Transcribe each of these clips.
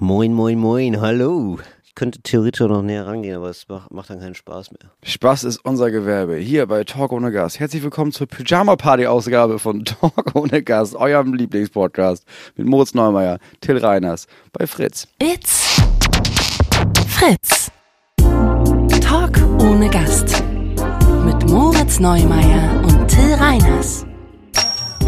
Moin, moin, moin, hallo. Ich könnte theoretisch noch näher rangehen, aber es macht, macht dann keinen Spaß mehr. Spaß ist unser Gewerbe. Hier bei Talk ohne Gast. Herzlich willkommen zur Pyjama-Party-Ausgabe von Talk ohne Gast, eurem Lieblingspodcast mit Moritz Neumeier, Till Reiners bei Fritz. It's Fritz. Talk ohne Gast. Mit Moritz Neumeier und Till Reiners.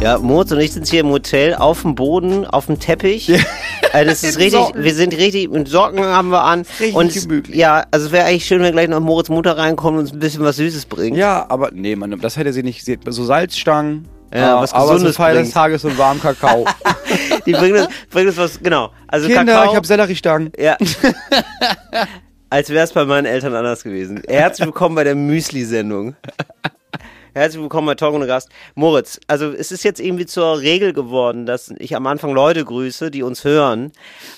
Ja, Moritz und ich sind hier im Hotel auf dem Boden, auf dem Teppich. Also das ist richtig, Socken. wir sind richtig, mit Socken haben wir an. Richtig und gemütlich. Ja, also es wäre eigentlich schön, wenn gleich noch Moritz Mutter reinkommt und uns ein bisschen was Süßes bringt. Ja, aber nee, man, das hätte sie nicht. Sie hat so Salzstangen. Ja, äh, was aber Gesundes Feier des. Tages und warmen Kakao. Die bringen uns, bringen uns was, genau. Also Kinder, Kakao. ich habe Selleriestangen. Ja. Als wäre es bei meinen Eltern anders gewesen. Herzlich willkommen bei der Müsli-Sendung. Herzlich willkommen bei Talk ohne Gast. Moritz, also es ist jetzt irgendwie zur Regel geworden, dass ich am Anfang Leute grüße, die uns hören.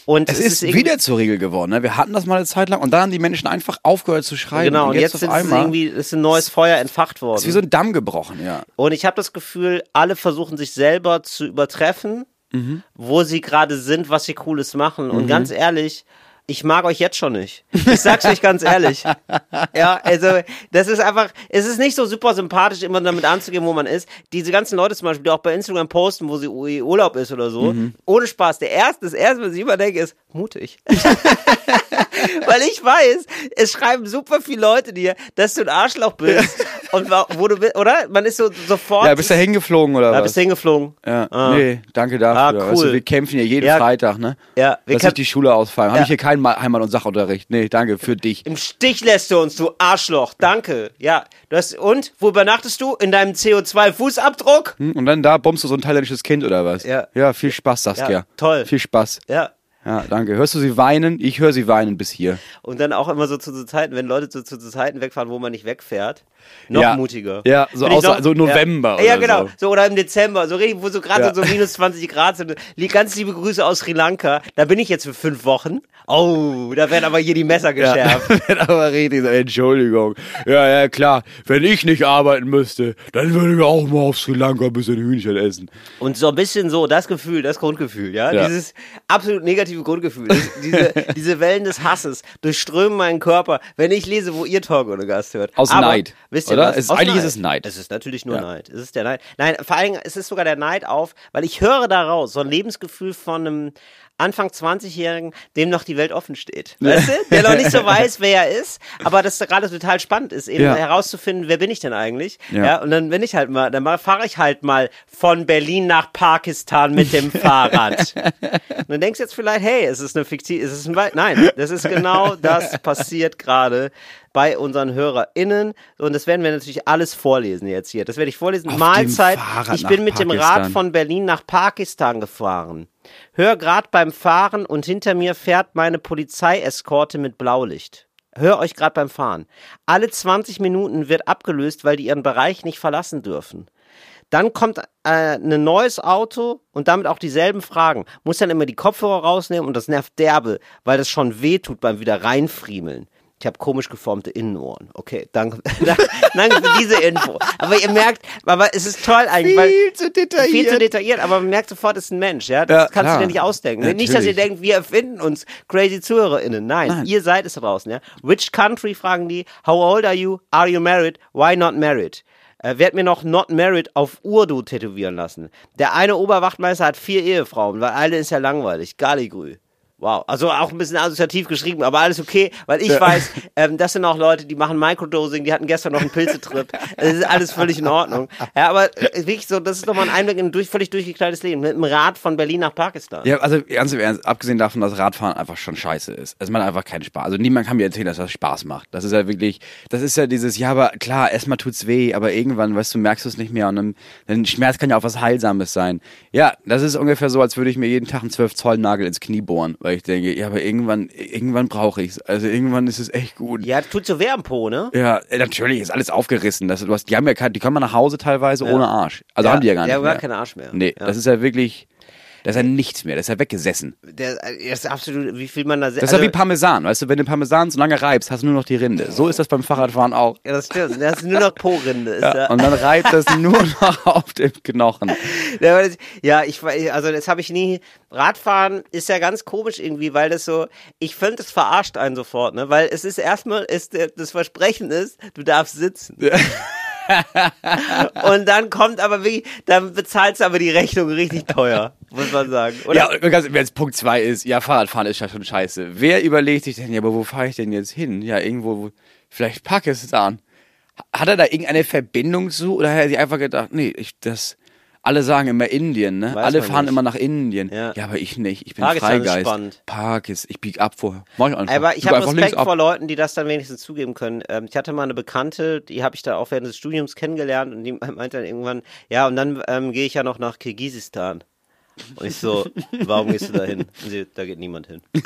Und Es ist irgendwie- wieder zur Regel geworden. Ne? Wir hatten das mal eine Zeit lang und dann haben die Menschen einfach aufgehört zu schreiben. Genau, und jetzt, auf ist es einmal irgendwie ist ein neues Feuer entfacht worden. ist wie so ein Damm gebrochen, ja. Und ich habe das Gefühl, alle versuchen sich selber zu übertreffen, Mhm. wo sie gerade sind, was sie Cooles machen. Und ganz ehrlich, ich mag euch jetzt schon nicht. Ich sag's euch ganz ehrlich. Ja, also das ist einfach, es ist nicht so super sympathisch, immer damit anzugehen, wo man ist. Diese ganzen Leute zum Beispiel, die auch bei Instagram posten, wo sie Urlaub ist oder so, Mhm. ohne Spaß. Der erste, das erste, was ich immer denke, ist mutig. Weil ich weiß, es schreiben super viele Leute dir, dass du ein Arschloch bist. Und wo du bist, oder? Man ist so sofort. Ja, bist du hingeflogen oder da was? bist du hingeflogen. Ja, Ah. nee, danke dafür. Ah, Weißt du, cool. wir kämpfen ja jeden Ja. Freitag, ne? Ja, wir Lass ich die Schule ausfallen. Habe Ja. ich hier keinen Ma- Heimat- und Sachunterricht. Nee, danke, für dich. Im Stich lässt du uns, du Arschloch. Danke. Ja. Du hast, und? Wo übernachtest du? In deinem CO2-Fußabdruck? Hm? Und dann da bombst du so ein thailändisches Kind oder was? Ja. Ja, viel Spaß, Saskia. Ja, toll. Viel Spaß. Ja. Ja, danke. Hörst du sie weinen? Ich höre sie weinen bis hier. Und dann auch immer so zu, zu Zeiten, wenn Leute zu, zu, Zeiten wegfahren, wo man nicht wegfährt. Noch Ja. mutiger. Ja, so außer- so November Ja, ja genau. so. So. oder im Dezember. So richtig, wo so gerade Ja. so minus 20 Grad sind. Ganz liebe Grüße aus Sri Lanka. Da bin ich jetzt für fünf Wochen. Oh, da werden aber hier die Messer geschärft. Ja, aber richtig Entschuldigung. Ja, ja, klar. Wenn ich nicht arbeiten müsste, dann würde ich auch mal auf Sri Lanka ein bisschen Hühnchen essen. Und so ein bisschen so, das Gefühl, das Grundgefühl, ja, Ja. dieses absolut negative Grundgefühl, das, diese, diese Wellen des Hasses durchströmen meinen Körper, wenn ich lese, wo ihr Talk ohne Gast hört. Aus Aber, Neid, Wisst ihr oder? was? Es- Aus eigentlich ist es Neid. Es ist natürlich nur Ja. Neid. Es ist der Neid. Nein, vor allem, es ist sogar der Neid auf, weil ich höre daraus so ein Lebensgefühl von einem Anfang 20-Jährigen, dem noch die Welt offen steht. Weißt du? Der noch nicht so weiß, wer er ist, aber das gerade total spannend ist, eben Ja. herauszufinden, wer bin ich denn eigentlich? Ja. ja und dann bin ich halt mal, dann fahre ich halt mal von Berlin nach Pakistan mit dem Fahrrad. Und dann denkst du jetzt vielleicht, hey, es ist eine fiktive, es ist ein Wald. Nein, das ist genau das passiert gerade bei unseren HörerInnen. Und das werden wir natürlich alles vorlesen jetzt hier. Das werde ich vorlesen. Auf Mahlzeit. Ich bin mit dem Rad Pakistan. von Berlin nach Pakistan gefahren. Hör grad beim Fahren und hinter mir fährt meine Polizeieskorte mit Blaulicht. Hör euch grad beim Fahren. Alle 20 Minuten wird abgelöst, weil die ihren Bereich nicht verlassen dürfen. Dann kommt äh, ein neues Auto und damit auch dieselben Fragen. Muss dann immer die Kopfhörer rausnehmen und das nervt derbe, weil das schon weh tut beim wieder reinfriemeln. Ich habe komisch geformte Innenohren. Okay, danke, danke, für diese Info. Aber ihr merkt, aber es ist toll eigentlich, weil Viel zu detailliert. viel zu detailliert, aber man merkt sofort, es ist ein Mensch, ja. Das Ja, kannst klar. du dir nicht ausdenken. Ja, nicht, dass ihr natürlich. denkt, wir erfinden uns crazy ZuhörerInnen. Nein, Nein. ihr seid es draußen, ja. Which country fragen die? How old are you? Are you married? Why not married? Äh, werd mir noch not married auf Urdu tätowieren lassen. Der eine Oberwachtmeister hat vier Ehefrauen, weil eine ist ja langweilig. Galigrü. Wow, also auch ein bisschen assoziativ geschrieben, aber alles okay, weil ich weiß, ähm, das sind auch Leute, die machen Microdosing, die hatten gestern noch einen Pilzetrip. Es ist alles völlig in Ordnung. Ja, aber äh, wirklich so, das ist nochmal ein Einblick in ein durch, völlig durchgeknalltes Leben. Mit dem Rad von Berlin nach Pakistan. Ja, also ganz im Ernst, abgesehen davon, dass Radfahren einfach schon scheiße ist. Es macht einfach keinen Spaß. Also niemand kann mir erzählen, dass das Spaß macht. Das ist ja wirklich, das ist ja dieses, ja, aber klar, erstmal tut's weh, aber irgendwann, weißt du, merkst du es nicht mehr und dann, dann Schmerz kann ja auch was Heilsames sein. Ja, das ist ungefähr so, als würde ich mir jeden Tag einen 12 Zoll Nagel ins Knie bohren, weil ich denke, ja, aber irgendwann, irgendwann brauche ich's. Also irgendwann ist es echt gut. Ja, tut so weh am Po, ne? Ja, äh, natürlich ist alles aufgerissen. Das, du hast, die haben ja kein, die kommen nach Hause teilweise ohne Arsch. Also haben die ja gar nicht. Ja, gar mehr. keinen Arsch mehr. Nee, ja. das ist ja wirklich. Da ist ja nichts mehr, da ist ja weggesessen. Der, der ist absolut, wie viel man da Das ist ja wie Parmesan, weißt du, wenn du Parmesan so lange reibst, hast du nur noch die Rinde. So ist das beim Fahrradfahren auch. Ja, das stimmt. Das ist nur noch Po-Rinde. Ja, da. und dann reibt das nur noch auf dem Knochen. Ja, das- Ja, ich also das habe ich nie. Radfahren ist ja ganz komisch irgendwie, weil das so, ich finde, es verarscht einen sofort, ne? Weil es ist erstmal, ist das Versprechen ist, du darfst sitzen. Und dann kommt aber wirklich, dann bezahlst du aber die Rechnung richtig teuer, muss man sagen. Oder? Ja, wenn jetzt Punkt zwei ist, ja, Fahrradfahren ist ja schon scheiße. Wer überlegt sich denn, ja, aber wo fahre ich denn jetzt hin? Ja, irgendwo, wo, vielleicht Pakistan. Hat er da irgendeine Verbindung zu oder hat er sich einfach gedacht, nee, ich, das, alle sagen immer Indien, ne? Weiß alle fahren nicht. immer nach Indien. Ja. Ja. aber ich nicht. Ich bin Pakistan ist Freigeist. spannend. Pakistan, ich bieg ab vorher. Mach ich einfach. Aber ich habe Respekt vor Leuten, die das dann wenigstens zugeben können. Ähm, ich hatte mal eine Bekannte, die habe ich da auch während des Studiums kennengelernt und die meinte dann irgendwann, ja, und dann ähm, gehe ich ja noch nach Kirgisistan. Und ich so, warum gehst du da hin? Und sie, da geht niemand hin.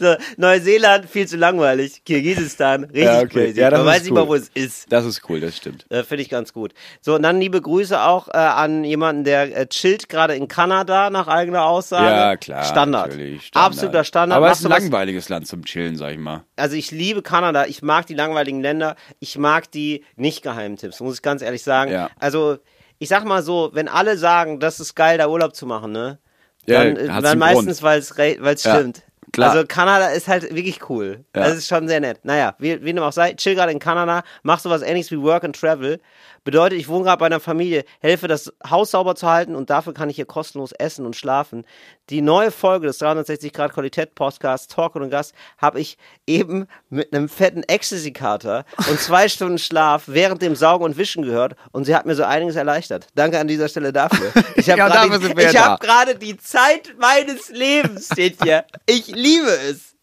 so, Neuseeland, viel zu langweilig. Kirgisistan, richtig Ja, okay. crazy. Ja, Man weiß nicht mal, wo es ist. Das ist cool, das stimmt. Äh, Finde ich ganz gut. So, und dann liebe Grüße auch äh, an jemanden, der äh, chillt gerade in Kanada, nach eigener Aussage. Ja, klar. Standard. Standard. Absoluter Standard. Aber es ist ein langweiliges Land zum Chillen, sag ich mal. also ich liebe Kanada, ich mag die langweiligen Länder, ich mag die nicht Geheimtipps, muss ich ganz ehrlich sagen. Ja. Also ich sag mal so, wenn alle sagen, das ist geil, da Urlaub zu machen, ne? Ja, Dann, hat's dann meistens, weil es Ja, stimmt. klar. Also Kanada ist halt wirklich cool. Ja. Das ist schon sehr nett. Naja, wie, wie dem auch sei, chill gerade in Kanada, mach sowas ähnliches wie Work and Travel. Bedeutet, ich wohne gerade bei einer Familie, helfe das Haus sauber zu halten und dafür kann ich hier kostenlos essen und schlafen. Die neue Folge des 360 Grad Qualität Podcasts Talk und Gast habe ich eben mit einem fetten Ecstasy-Kater und zwei Stunden Schlaf während dem Saugen und Wischen gehört und sie hat mir so einiges erleichtert. Danke an dieser Stelle dafür. Ich habe Ja, gerade hab gerade die Zeit meines Lebens steht hier. Ich liebe es.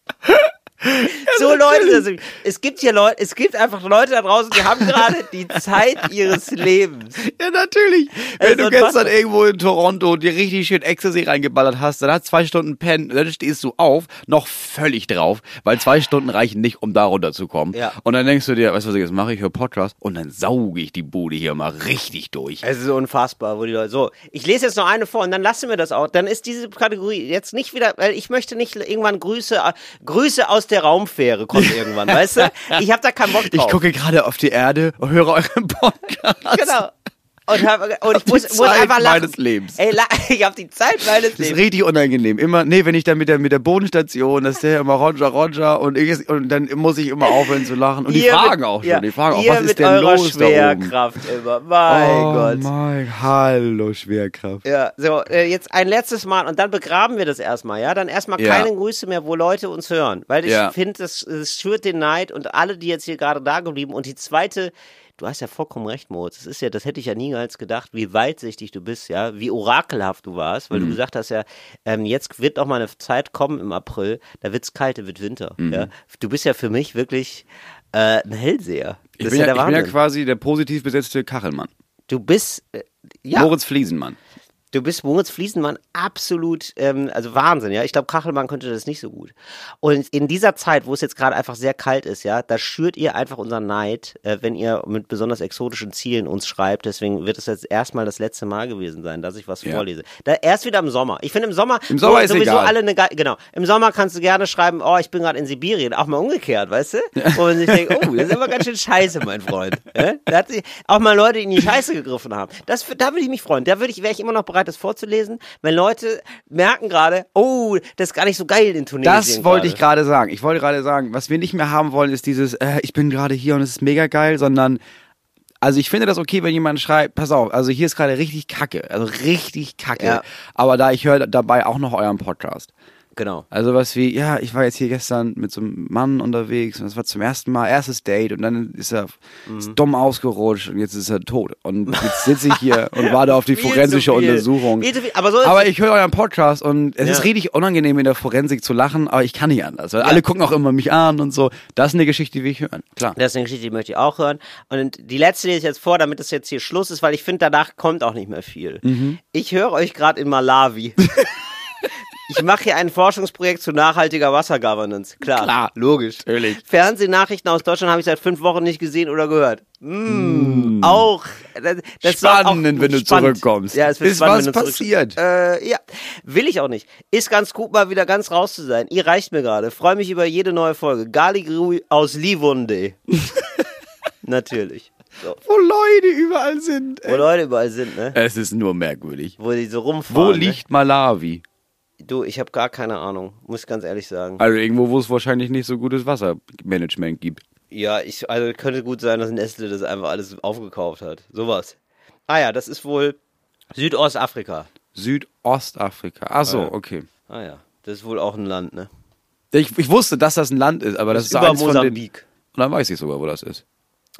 So Leute, das sind- es gibt hier Leute, es gibt einfach Leute da draußen, die haben gerade die Zeit ihres Lebens. Ja, natürlich. Es Wenn ist du gestern irgendwo in Toronto dir richtig schön Ecstasy reingeballert hast, dann hast zwei Stunden pennen, dann stehst du auf, noch völlig drauf, weil zwei Stunden reichen nicht, um da runterzukommen. Ja. Und dann denkst du dir, weißt du, was ich jetzt mache? Ich höre Podcast und dann sauge ich die Bude hier mal richtig durch. Es ist unfassbar, wo die Leute. So, ich lese jetzt noch eine vor und dann lassen wir das auch. Dann ist diese Kategorie jetzt nicht wieder, weil ich möchte nicht irgendwann Grüße, äh, Grüße aus der Raumfähre kommt irgendwann, weißt du? Ich habe da keinen Bock drauf. Ich gucke gerade auf die Erde und höre euren Podcast. Genau. Und, hab, und ich die muss, muss Zeit einfach lachen. meines Lebens. Ey, ich habe die Zeit meines Das ist Lebens. richtig unangenehm. Immer, nee, wenn ich dann mit der, mit der Bodenstation, das ist der immer Roger, Roger und, ich, und dann muss ich immer aufhören zu lachen. Und die Ihr fragen mit, auch schon, ja, die fragen auch, was ist denn los da oben? Schwerkraft immer. Mein oh Gott. mein, hallo Schwerkraft. Ja, so, äh, jetzt ein letztes Mal und dann begraben wir das erstmal, ja? Dann erstmal Ja. keine Grüße mehr, wo Leute uns hören. Weil ich Ja. finde, das, das schürt den Neid und alle, die jetzt hier gerade da geblieben. Und die zweite, du hast ja vollkommen recht, Moritz. Das ist ja, das hätte ich ja niemals gedacht, wie weitsichtig du bist, ja, wie orakelhaft du warst, Mhm. weil du gesagt hast ja, ähm, jetzt wird auch mal eine Zeit kommen im April, da wird's kalt, da wird Winter. Mhm. Ja? Du bist ja für mich wirklich äh, ein Hellseher. Das Ich bin ja ich bin ja quasi der positiv besetzte Kachelmann. du bist, äh, ja. Moritz Fliesenmann. Du bist Moritz Fliesenmann absolut, ähm, also Wahnsinn, ja. Ich glaube, Kachelmann könnte das nicht so gut. Und in dieser Zeit, wo es jetzt gerade einfach sehr kalt ist, ja, da schürt ihr einfach unseren Neid, äh, wenn ihr mit besonders exotischen Zielen uns schreibt. Deswegen wird es jetzt erstmal das letzte Mal gewesen sein, dass ich was Ja. vorlese. Da erst wieder im Sommer. Ich finde im Sommer, Im Sommer ist sowieso egal. alle eine geil, genau. Im Sommer kannst du gerne schreiben, oh, ich bin gerade in Sibirien. Auch mal umgekehrt, weißt du? Wo man sich denkt, oh, das ist aber ganz schön scheiße, mein Freund. Ja? Da hat sich auch mal Leute in die Scheiße gegriffen haben. Das, da würde ich mich freuen. Da würde ich, wäre ich immer noch bereit, das vorzulesen, wenn Leute merken gerade, oh, das ist gar nicht so geil in Tunesien. Das wollte ich gerade. gerade sagen. Ich wollte gerade sagen, was wir nicht mehr haben wollen, ist dieses, äh, ich bin gerade hier und es ist mega geil, sondern also ich finde das okay, wenn jemand schreibt, pass auf, also hier ist gerade richtig Kacke, also richtig Kacke. Ja. Aber da ich höre dabei auch noch euren Podcast. Genau. Also was wie, ja, ich war jetzt hier gestern mit so einem Mann unterwegs und das war zum ersten Mal, erstes Date und dann ist er Mhm. ist dumm ausgerutscht und jetzt ist er tot. Und jetzt sitze ich hier und warte auf die Viel forensische. Untersuchung. Aber so Aber ich höre euren Podcast und es Ja. ist richtig unangenehm in der Forensik zu lachen, aber ich kann nicht anders. Weil alle gucken auch immer mich an und so. Das ist eine Geschichte, die will ich hören. Klar. Das ist eine Geschichte, die möchte ich auch hören. Und die letzte lese ich jetzt vor, damit es jetzt hier Schluss ist, weil ich finde, danach kommt auch nicht mehr viel. Mhm. Ich höre euch gerade in Malawi. Ich mache hier ein Forschungsprojekt zu nachhaltiger Wassergovernance. Klar, Klar, logisch. natürlich. Fernsehnachrichten aus Deutschland habe ich seit fünf Wochen nicht gesehen oder gehört. Mm, Auch. Das, das Spannend, auch wenn du spannend. zurückkommst. Ja, es wird Ist spannend, was passiert? Äh, ja, will ich auch nicht. Ist ganz gut, mal wieder ganz raus zu sein. Ihr reicht mir gerade. Freue mich über jede neue Folge. Galigru aus Livunde. Natürlich. So. Wo Leute überall sind. Wo Leute überall sind, ne? Es ist nur merkwürdig. Wo die so rumfahren. Wo ne? liegt Malawi? Du, ich habe gar keine Ahnung. Muss ich ganz ehrlich sagen. Also irgendwo, wo es wahrscheinlich nicht so gutes Wassermanagement gibt. Ja, ich, also könnte gut sein, dass Nestle das einfach alles aufgekauft hat. Sowas. Ah ja, das ist wohl Südostafrika. Südostafrika. Ach so, Ah, okay. Ah ja, das ist wohl auch ein Land, ne? Ich, ich wusste, dass das ein Land ist, aber das, Das ist über eins von den. Mosambik. Und dann weiß ich sogar, wo das ist.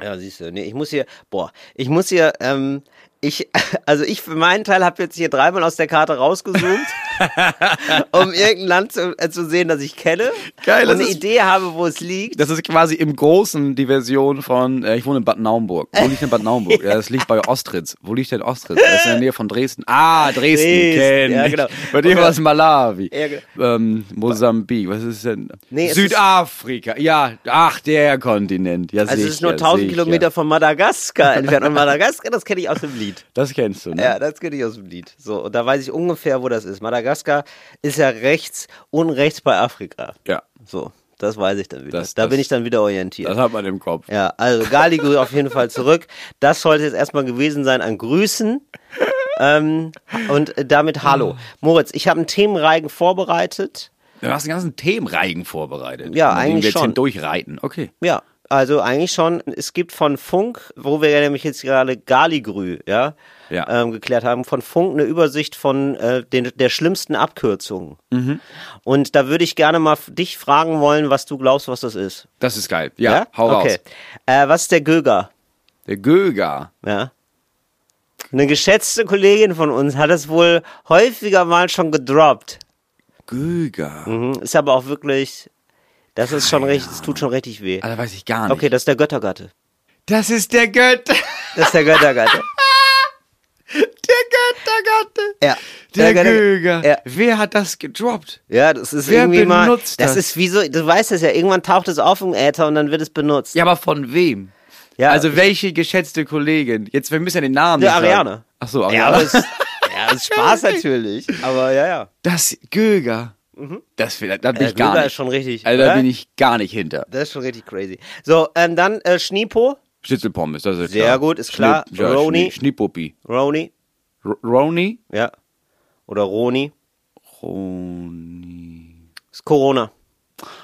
Ja, siehst du. Nee, ich muss hier, boah, ich muss hier, ähm, ich, also ich für meinen Teil habe jetzt hier dreimal aus der Karte rausgezoomt, um irgendein Land zu, äh, zu sehen, das ich kenne. Geil, und eine ist- Idee habe, wo es liegt. Das ist quasi im Großen die Version von, äh, ich wohne in Bad Naumburg. Wo liegt denn Bad Naumburg? ja, das liegt bei Ostritz. Wo liegt denn Ostritz? Das ist in der Nähe von Dresden. Ah, Dresden, Dresden, kenn ja, genau. Bei Okay. war es Malawi. Ja, genau. ähm, Mosambik, was ist denn? Nee, Südafrika, ja, ach, der Kontinent. Ja, Also es ist nur sicher, 1000 sicher. Kilometer von Madagaskar entfernt. Und Madagaskar, das kenne ich aus dem Lied. Das kennst du, ne? Ja, das kenne ich aus dem Lied. So, und da weiß ich ungefähr, wo das ist. Madagaskar ist ja rechts und rechts bei Afrika. Ja, So, das weiß ich dann wieder. Das- da das- bin ich dann wieder orientiert. das hat man im Kopf. Ja, also Galigrü auf jeden Fall zurück. Das sollte jetzt erstmal gewesen sein an Grüßen. ähm, und damit Hallo. Moritz, ich habe einen Themenreigen vorbereitet. Du hast den ganzen Themenreigen vorbereitet. Ja, eigentlich wir jetzt schon. hindurchreiten. Okay. Ja, also eigentlich schon. Es gibt von Funk, wo wir ja nämlich jetzt gerade Galigrü, ja, Ja. Ähm, geklärt haben, von Funk eine Übersicht von äh, den, der schlimmsten Abkürzungen. Mhm. Und da würde ich gerne mal dich fragen wollen, was du glaubst, was das ist. Das ist geil. Ja, hau okay. raus. Äh, was ist der Göger? Der Göger. Ja. Eine geschätzte Kollegin von uns hat es wohl häufiger mal schon gedroppt. Göger. Mhm. Ist aber auch wirklich, das ist schon richtig, es tut schon richtig weh. Ah, da weiß ich gar nicht. Okay, das ist der Göttergatte. Das ist der Götter. Das ist der Göttergatte. Der Göttergatte. Ja. Der, Götter- Göger. Ja. Wer hat das gedroppt? Ja, das ist Wer irgendwie mal. benutzt das? das? ist wie so, du weißt es ja, irgendwann taucht es auf im Äther und dann wird es benutzt. Ja, aber von wem? Ja, also welche geschätzte Kollegin? Jetzt, wir müssen ja den Namen der nicht sagen. Ariane. Ach so, Ja, Ariane. aber es, ja, das ist Spaß natürlich. Aber ja, ja. das Göger. Das, will- da bin Der ich gar nicht. ist schon richtig. also, da oder? bin ich gar nicht hinter. das ist schon richtig crazy. So, ähm, dann äh, Schniepo, Schnitzelpommes, das ist Sehr klar. gut, ist klar. Schnipp, ja, Roni. Schni- Schnippuppi. Roni, R- Roni? ja. Oder Roni. Roni. Ist Corona.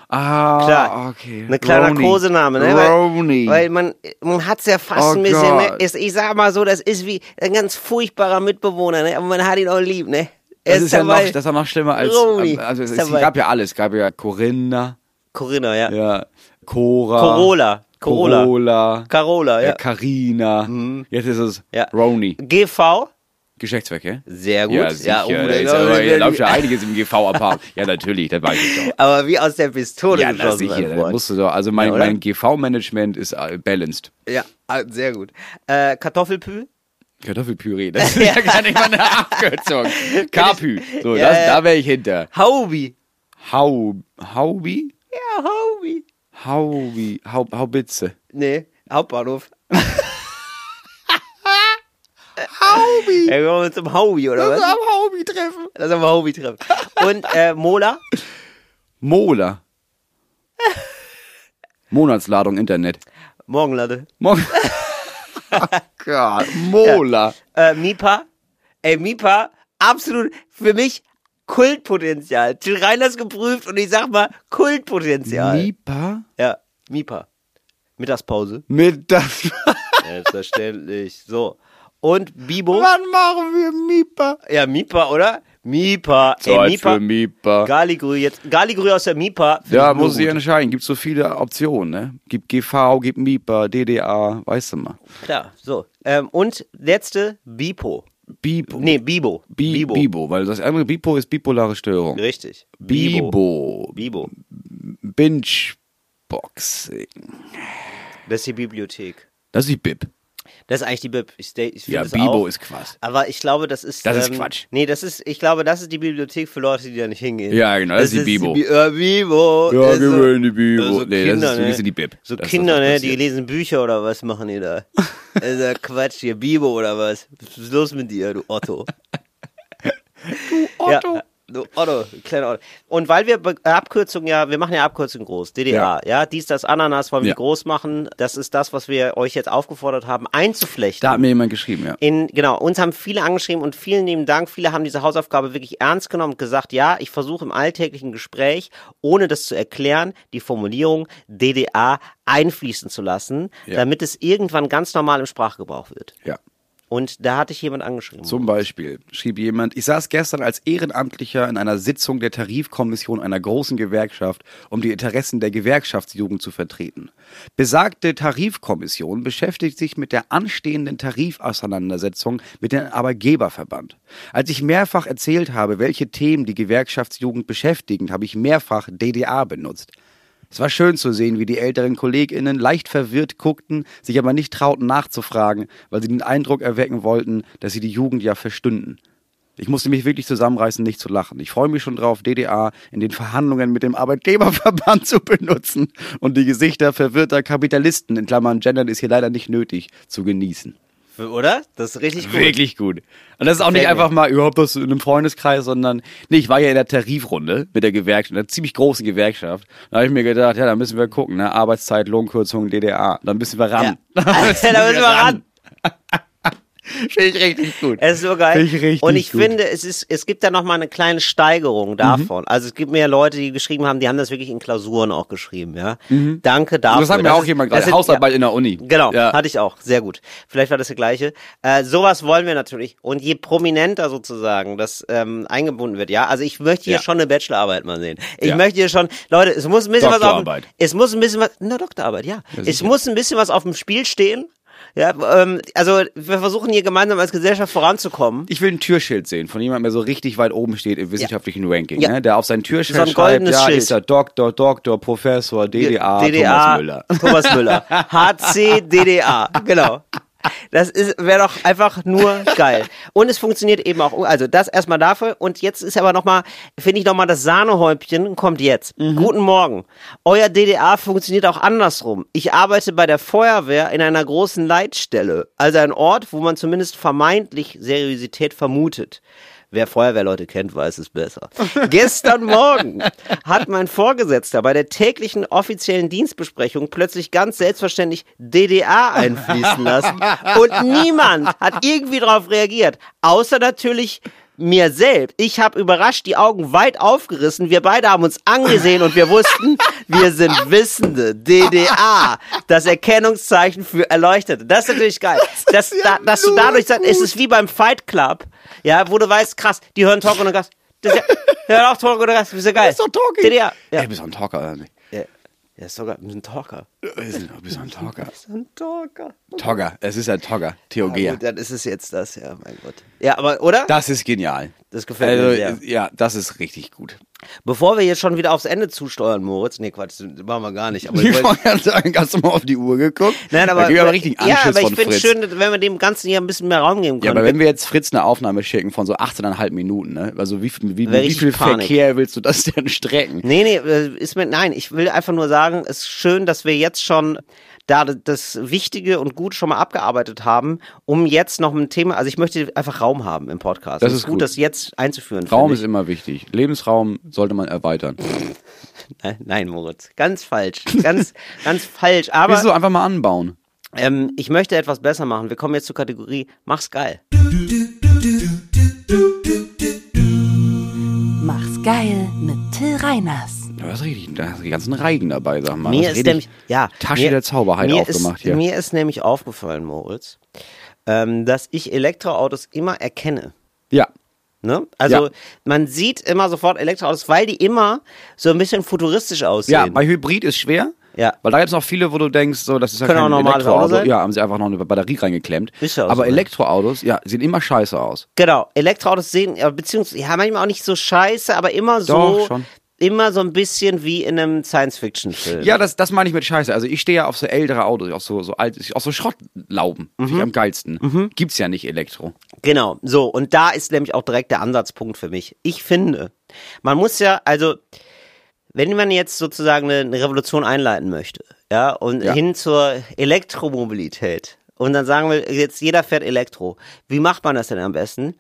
Ah, Klar. okay. Ein kleiner Roni. Kosename, ne? Weil, Roni. weil man, man hat's ja fast Oh ein bisschen, ne? Ist, ich sag mal so, das ist wie ein ganz furchtbarer Mitbewohner, ne? Aber man hat ihn auch lieb, ne? Das ist, ja noch, das ist ja noch schlimmer als. Roni Also, es, es gab ja alles. Es gab ja Corinna, Corinna, ja. ja, Cora. Corolla. Corolla. Corolla. Carola, Ja, ja. Carina. Jetzt ist es Ja. Roni. GV, Geschlechtsverkehr? sehr gut. Ja, sicher. oh, da der- ist aber, der- hier läuft ja einiges im GV abhaben. ja, natürlich, das weiß ich doch. aber wie aus der Pistole Ja, geschossen, sicher. Da Freund. musst du doch, also mein, Ja, mein GV-Management ist äh, balanced. Ja, ah, sehr gut. Äh, Kartoffelpü? Kartoffelpüree, das ist ja gar nicht mal eine Abkürzung. Kapü, so, Ja, das, ja. da wäre ich hinter. Haubi. Hau, Haubi? Ja, Haubi. Haubi, Hau, Haubitze. Nee, Hauptbahnhof. Haubi. Ja, wir uns zum Haubi, oder was? Haubi treffen. Haben wir Haubi treffen. Und äh, Mola? Mola. Monatsladung Internet. Morgenlade. Morgen. Gott, Mola. Äh, Mipa? Ey, Mipa, absolut für mich Kultpotenzial. Till Reiners geprüft und ich sag mal Kultpotenzial. Mipa? ja, Mipa. Mittagspause. Mit das. Selbstverständlich. So. Und Bibo? Wann machen wir Mipa? Ja, Mipa, oder? Mipa. Ey, Zeit Mipa. für Mipa. Galigrü jetzt. Galigrü aus der Mipa. Ja, muss ich entscheiden. Gibt so viele Optionen, ne? Gibt GV, gibt MIPA, DDA, weißt du mal. Klar, so. Ähm, und letzte, Bipo. Bipo. Nee, Bibo. Bi Bibo. Bibo, weil das andere Bipo ist bipolare Störung. Richtig. Bibo. Bibo. Binge-Boxing. Das ist die Bibliothek. Das ist die Bib. Das ist eigentlich die Bib. Ich, ich Ja, das Bibo auch. ist Quatsch. Aber ich glaube, das ist. Das ist ähm, Quatsch. Nee, das ist, ich glaube, das ist die Bibliothek für Leute, die da nicht hingehen. Ja, genau, das ist die Bibo. Bi ja, Bibo. Ja, Das ist wir so- wollen die Bibo. So Nee, das Kinder, ist- ne? die Bib. So Das ist Kinder, das, ne, die lesen Bücher oder was machen die da? das ist ja Quatsch hier, Bibo oder was? Was ist los mit dir, du Otto? du Otto. Ja, du Otto, kleiner Otto. Und weil wir Abkürzungen ja, wir machen ja Abkürzungen groß, DDA, ja, dies, das, Ananas wollen wir Ja. groß machen. Das ist das, was wir euch jetzt aufgefordert haben, einzuflechten. Da hat mir jemand geschrieben, ja. In, genau, uns haben viele angeschrieben und vielen lieben Dank. Viele haben diese Hausaufgabe wirklich ernst genommen und gesagt, ja, ich versuche im alltäglichen Gespräch, ohne das zu erklären, die Formulierung DDA einfließen zu lassen, Ja. damit es irgendwann ganz normal im Sprachgebrauch wird. Ja. Und da hatte ich jemand angeschrieben. Zum Beispiel schrieb jemand, ich saß gestern als Ehrenamtlicher in einer Sitzung der Tarifkommission einer großen Gewerkschaft, um die Interessen der Gewerkschaftsjugend zu vertreten. Besagte Tarifkommission beschäftigt sich mit der anstehenden Tarifauseinandersetzung mit dem Arbeitgeberverband. Als ich mehrfach erzählt habe, welche Themen die Gewerkschaftsjugend beschäftigen, habe ich mehrfach DDA benutzt. Es war schön zu sehen, wie die älteren KollegInnen leicht verwirrt guckten, sich aber nicht trauten nachzufragen, weil sie den Eindruck erwecken wollten, dass sie die Jugend ja verstünden. Ich musste mich wirklich zusammenreißen, nicht zu lachen. Ich freue mich schon drauf, DDA in den Verhandlungen mit dem Arbeitgeberverband zu benutzen und die Gesichter verwirrter Kapitalisten, in Klammern Gendern ist hier leider nicht nötig, zu genießen. Oder? Das ist richtig gut. Wirklich gut. Und das ist auch nicht einfach mal, das in einem Freundeskreis, sondern, nee, ich war ja in der Tarifrunde mit der Gewerkschaft, einer ziemlich großen Gewerkschaft. Da habe ich mir gedacht, ja, da müssen wir gucken, ne? Arbeitszeit, Lohnkürzung, DDA. Da müssen wir ran. Ja. da müssen wir ran. Finde ich richtig gut. Es ist so geil. Finde ich richtig und ich gut. Mhm. finde, es ist, es gibt da noch mal eine kleine Steigerung davon. Also es gibt mehr Leute, die geschrieben haben, die haben das wirklich in Klausuren auch geschrieben, ja. Danke dafür. Mhm. das hat mir Das auch ist- jemand das gerade. Hausarbeit in der Uni. Genau, Ja. hatte ich auch. Sehr gut. Vielleicht war das der gleiche. Äh, sowas wollen wir natürlich. Und je prominenter sozusagen das ähm, eingebunden wird, ja. Also ich möchte hier Ja. schon eine Bachelorarbeit mal sehen. Ich Ja. möchte hier schon, Leute, es muss ein bisschen was auf dem, es muss ein bisschen was, na Doktorarbeit, ja. es muss ein bisschen was auf dem Spiel stehen. Ja, ähm, also wir versuchen hier gemeinsam als Gesellschaft voranzukommen. Ich will ein Türschild sehen von jemandem, der so richtig weit oben steht im wissenschaftlichen Ranking, Ja. ne? der auf sein Türschild So ein schreibt, ja, Schild. ist er Doktor, Doktor, Professor, DDA, DDA, Thomas Müller. Thomas Müller. HC, DDA, genau. Das wäre doch einfach nur geil. Und es funktioniert eben auch. Also das erstmal dafür. Und jetzt ist aber nochmal, finde ich nochmal, das Sahnehäubchen kommt jetzt. Mhm. Guten Morgen. Euer DDA funktioniert auch andersrum. Ich arbeite bei der Feuerwehr in einer großen Leitstelle. Also ein Ort, wo man zumindest vermeintlich Seriosität vermutet. Wer Feuerwehrleute kennt, weiß es besser. Gestern Morgen hat mein Vorgesetzter bei der täglichen offiziellen Dienstbesprechung plötzlich ganz selbstverständlich DDA einfließen lassen und niemand hat irgendwie darauf reagiert, außer natürlich mir selbst. Ich habe überrascht die Augen weit aufgerissen. Wir beide haben uns angesehen und wir wussten, wir sind Wissende. DDA, das Erkennungszeichen für Erleuchtete. Das ist natürlich geil. Das, da, dass du dadurch sagst, es ist wie beim Fight Club, ja, wo du weißt, krass, die hören Talk und Gast. Das ist ja, hör auf Talk oder Gast, bist du geil. Das ist doch Talking. DDA. Ja. Ey, bist du ein Talker, oder nicht? Ja, ist sogar ein Talker. Bist du ein Talker? Ein Talker. Togger, es ist ein Togger, Theogia. Ja, gut, dann ist es jetzt das, ja, mein Gott. Ja, aber, oder? Das ist genial. Das gefällt mir also, sehr. Ja, das ist richtig gut. Bevor wir jetzt schon wieder aufs Ende zusteuern, Moritz. Nee, Quatsch, das machen wir gar nicht. Aber ich wollte- gerade sagen, hast du mal auf die Uhr geguckt? Nein, aber, aber richtig ja, aber ich finde es schön, wenn wir dem Ganzen hier ein bisschen mehr Raum geben Ja, können. aber wenn wir jetzt Fritz eine Aufnahme schicken von so 18,5 Minuten, ne? Also wie, wie, wie viel Panik. Verkehr willst du das denn strecken? Nee, nee, äh, ist mir, nein, ich will einfach nur sagen, es ist schön, dass wir jetzt schon da das Wichtige und Gut schon mal abgearbeitet haben, um jetzt noch ein Thema, also ich möchte einfach Raum haben im Podcast. Das Es ist gut, gut. das jetzt einzuführen. Raum ist immer wichtig. Lebensraum sollte man erweitern. Nein, nein, Moritz, ganz falsch, ganz, ganz falsch. Aber Wieso einfach mal anbauen? ähm, ich möchte etwas besser machen. Wir kommen jetzt zur Kategorie, mach's geil. Mach's geil mit Till Reiners. Ja, das ist richtig. Da hast du die ganzen Reigen dabei, sag mal. Mir Das ist nämlich, ja, Tasche mir, der Zauberheit aufgemacht ist, hier. Mir ist nämlich aufgefallen, Moritz, ähm, dass ich Elektroautos immer erkenne. ja. Ne? Also Ja. man sieht immer sofort Elektroautos, weil die immer so ein bisschen futuristisch aussehen. Ja, bei Hybrid ist schwer. Ja. Weil da gibt es noch viele, wo du denkst, so, das ist ja Können kein auch Elektroauto. Sein? Ja, haben sie einfach noch eine Batterie reingeklemmt. Ist ja Aber so, ne? Elektroautos, ja, sehen immer scheiße aus. genau, Elektroautos sehen, beziehungsweise, ja, manchmal auch nicht so scheiße, aber immer so. Doch, schon. Immer so ein bisschen wie in einem Science-Fiction-Film. Ja, das, das meine ich mit Scheiße. Also ich stehe ja auf so ältere Autos, auf so, so alte, auf so Schrottlauben. Finde ich am geilsten. Gibt's ja nicht Elektro. Genau, so, und da ist nämlich auch direkt der Ansatzpunkt für mich. Ich finde, man muss ja, also, wenn man jetzt sozusagen eine, eine Revolution einleiten möchte, ja, und Ja. hin zur Elektromobilität, und dann sagen wir, jetzt jeder fährt Elektro. Wie macht man das denn am besten?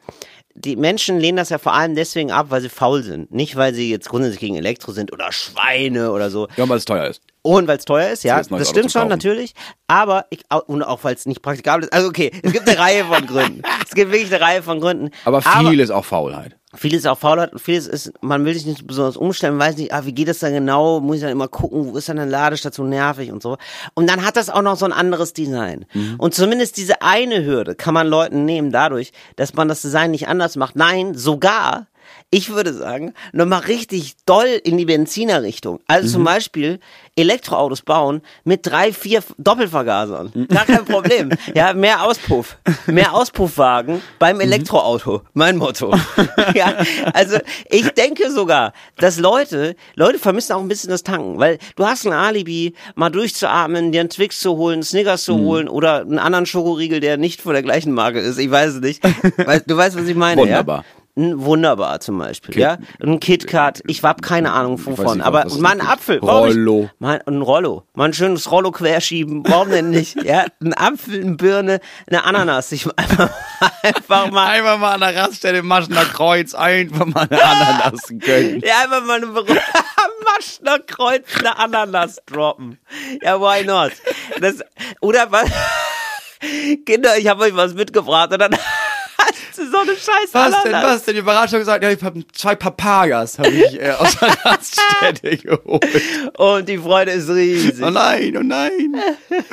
Die Menschen lehnen das ja vor allem deswegen ab, weil sie faul sind. Nicht, weil sie jetzt grundsätzlich gegen Elektro sind oder Schweine oder so. Ja, weil es teuer ist. Und weil es teuer ist, ja, das Auto stimmt schon, natürlich. Aber ich, und auch weil es nicht praktikabel ist. Also okay, es gibt eine Reihe von Gründen. Es gibt wirklich eine Reihe von Gründen. Aber viel ist auch Faulheit. Vieles ist auch Faulheit und vieles ist, man will sich nicht besonders umstellen, weiß nicht, ah, wie geht das dann genau, muss ich dann immer gucken, wo ist dann eine Ladestation nervig und so. Und dann hat das auch noch so ein anderes Design. Und zumindest diese eine Hürde kann man Leuten nehmen dadurch, dass man das Design nicht anders macht. Nein, sogar, ich würde sagen, nochmal richtig doll in die Benziner-Richtung. Also zum Beispiel Elektroautos bauen mit drei, vier Doppelvergasern. Gar kein Problem. Ja, mehr Auspuff. Mehr Auspuffwagen beim Elektroauto. Mein Motto. ja, also ich denke sogar, dass Leute, Leute vermissen auch ein bisschen das Tanken, weil du hast ein Alibi, mal durchzuatmen, dir einen Twix zu holen, Snickers zu holen oder einen anderen Schokoriegel, der nicht von der gleichen Marke ist. Ich weiß es nicht. Du weißt, was ich meine, Wunderbar. ja? Wunderbar zum Beispiel, ja. Ein KitKat, ich habe keine Ahnung wovon, aber was mal ein. Apfel. Rollo. Mal ein Rollo. Mal ein schönes Rollo querschieben. Warum denn nicht? Ja, ein Apfel, eine Birne, eine Ananas. Ich einfach, einfach mal, Einfach mal an der Raststelle Maschner Kreuz einfach mal eine Ananas gönnen. ja, einfach mal eine Maschner Kreuz, eine Ananas droppen. Ja, why not? Das, oder was? Kinder, ich habe euch was mitgebracht und dann so eine scheiß Was denn, was denn? Überraschung gesagt, ja, ich habe zwei Papayas habe ich äh, aus der Raststätte geholt. Und die Freude ist riesig. Oh nein, oh nein.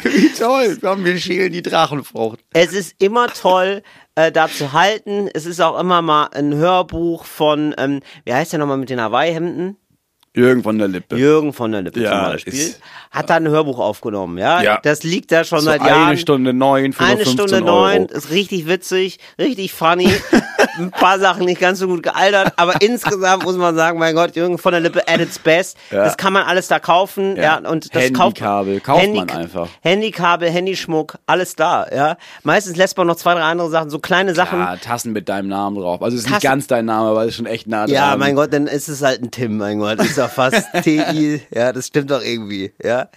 Wie toll. Wir haben wir schälen die Drachenfrucht. Es ist immer toll, äh, da zu halten. Es ist auch immer mal ein Hörbuch von, ähm, wie heißt der nochmal mit den Hawaii-Hemden? Jürgen von der Lippe. Jürgen von der Lippe Ja, zum Beispiel. hat da ein Hörbuch aufgenommen, ja? Ja. Das liegt da schon so seit eine Jahren. Stunde neun für Eine nur 15 Stunde neun, ist richtig witzig, richtig funny. ein paar Sachen nicht ganz so gut gealtert, aber insgesamt muss man sagen, mein Gott, Jürgen von der Lippe at its best. Ja. Das kann man alles da kaufen, ja, Ja. und das kauft Handykabel, kauft man einfach. Handykabel, Handyschmuck, alles da, ja. Meistens lässt man noch zwei, drei andere Sachen, so kleine Sachen. Ja, Tassen mit deinem Namen drauf. Also es ist nicht Tassen- ganz dein Name, aber es ist schon echt nah dran. Ja, mein Gott, dann ist es halt ein Tim, mein Gott. Ist doch fast TI, ja, das stimmt doch irgendwie, ja.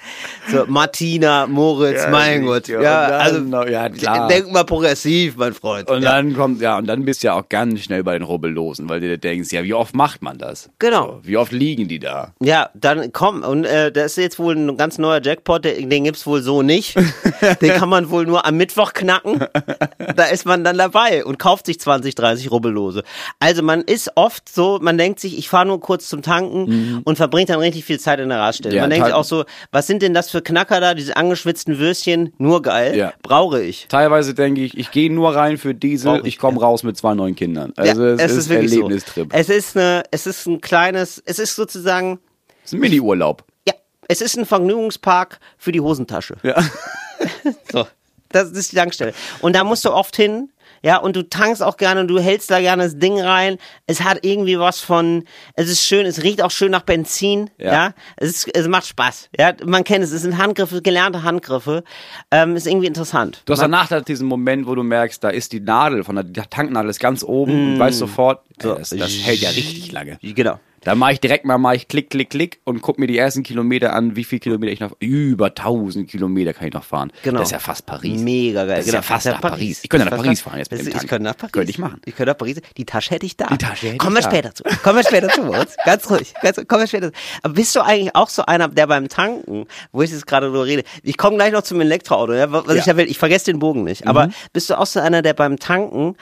So, Martina, Moritz, Ja, mein. Gott. Ja, dann also, ja, klar. denk mal progressiv, mein Freund. Und ja. dann kommt, ja, und dann bist du ja auch ganz schnell bei den Rubbellosen, weil du dir denkst, ja, wie oft macht man das? Genau. So, wie oft liegen die da? Ja, dann komm, und äh, das ist jetzt wohl ein ganz neuer Jackpot, den, den gibt's wohl so nicht. den kann man wohl nur am Mittwoch knacken. da ist man dann dabei und kauft sich 20, 30 Rubbellose. Also man ist oft so, man denkt sich, ich fahre nur kurz zum Tanken und verbringt dann richtig viel Zeit in der Raststelle. Mhm. Ja, man denkt sich auch so, was sind denn das für Knacker da, diese angeschwitzten Würstchen, nur geil, Ja. brauche ich. Teilweise denke ich, ich gehe nur rein für Diesel, ich, ich komme raus mit zwei neuen Kindern. Ja, Also es, ist, wirklich Erlebnistrip. So. Es ist eine, es ist ein kleines, es ist sozusagen, Es ist ein Mini-Urlaub. ja, es ist ein Vergnügungspark für die Hosentasche. Ja. So, das ist die Tankstelle. Und da musst du oft hin, ja, und du tankst auch gerne und du hältst da gerne das Ding rein. Es hat irgendwie was von, es ist schön, es riecht auch schön nach Benzin, ja. Ja. Es, ist, es macht Spaß, ja. Man kennt es, es sind Handgriffe, gelernte Handgriffe. Ähm, ist irgendwie interessant. Du hast danach halt diesen Moment, wo du merkst, da ist die Nadel von der Tanknadel ist ganz oben und weißt sofort, ey, das, das hält ja richtig lange. Genau. Da mache ich direkt mal, mache ich klick, klick, klick und guck mir die ersten Kilometer an, wie viel Kilometer ich noch, über 1000 Kilometer kann ich noch fahren. Genau. Das ist ja fast Paris. Mega geil. Das ist ja fast nach Paris. Ich könnte nach Paris fahren jetzt mit dem Ich Tank. könnte nach Paris. Könnte ich machen. Ich könnte nach Paris. Die Tasche hätte ich da. Die Tasche hätte Kommen ich wir da. später zu. Kommen wir später zu, Moritz. Ganz ruhig. Ganz, kommen wir später zu. Aber bist du eigentlich auch so einer, der beim Tanken, wo ich jetzt gerade nur rede, ich komme gleich noch zum Elektroauto, ja, was ich Ja. Mhm. ja will, ich vergesse den Bogen nicht. Aber bist du auch so einer, der beim Tanken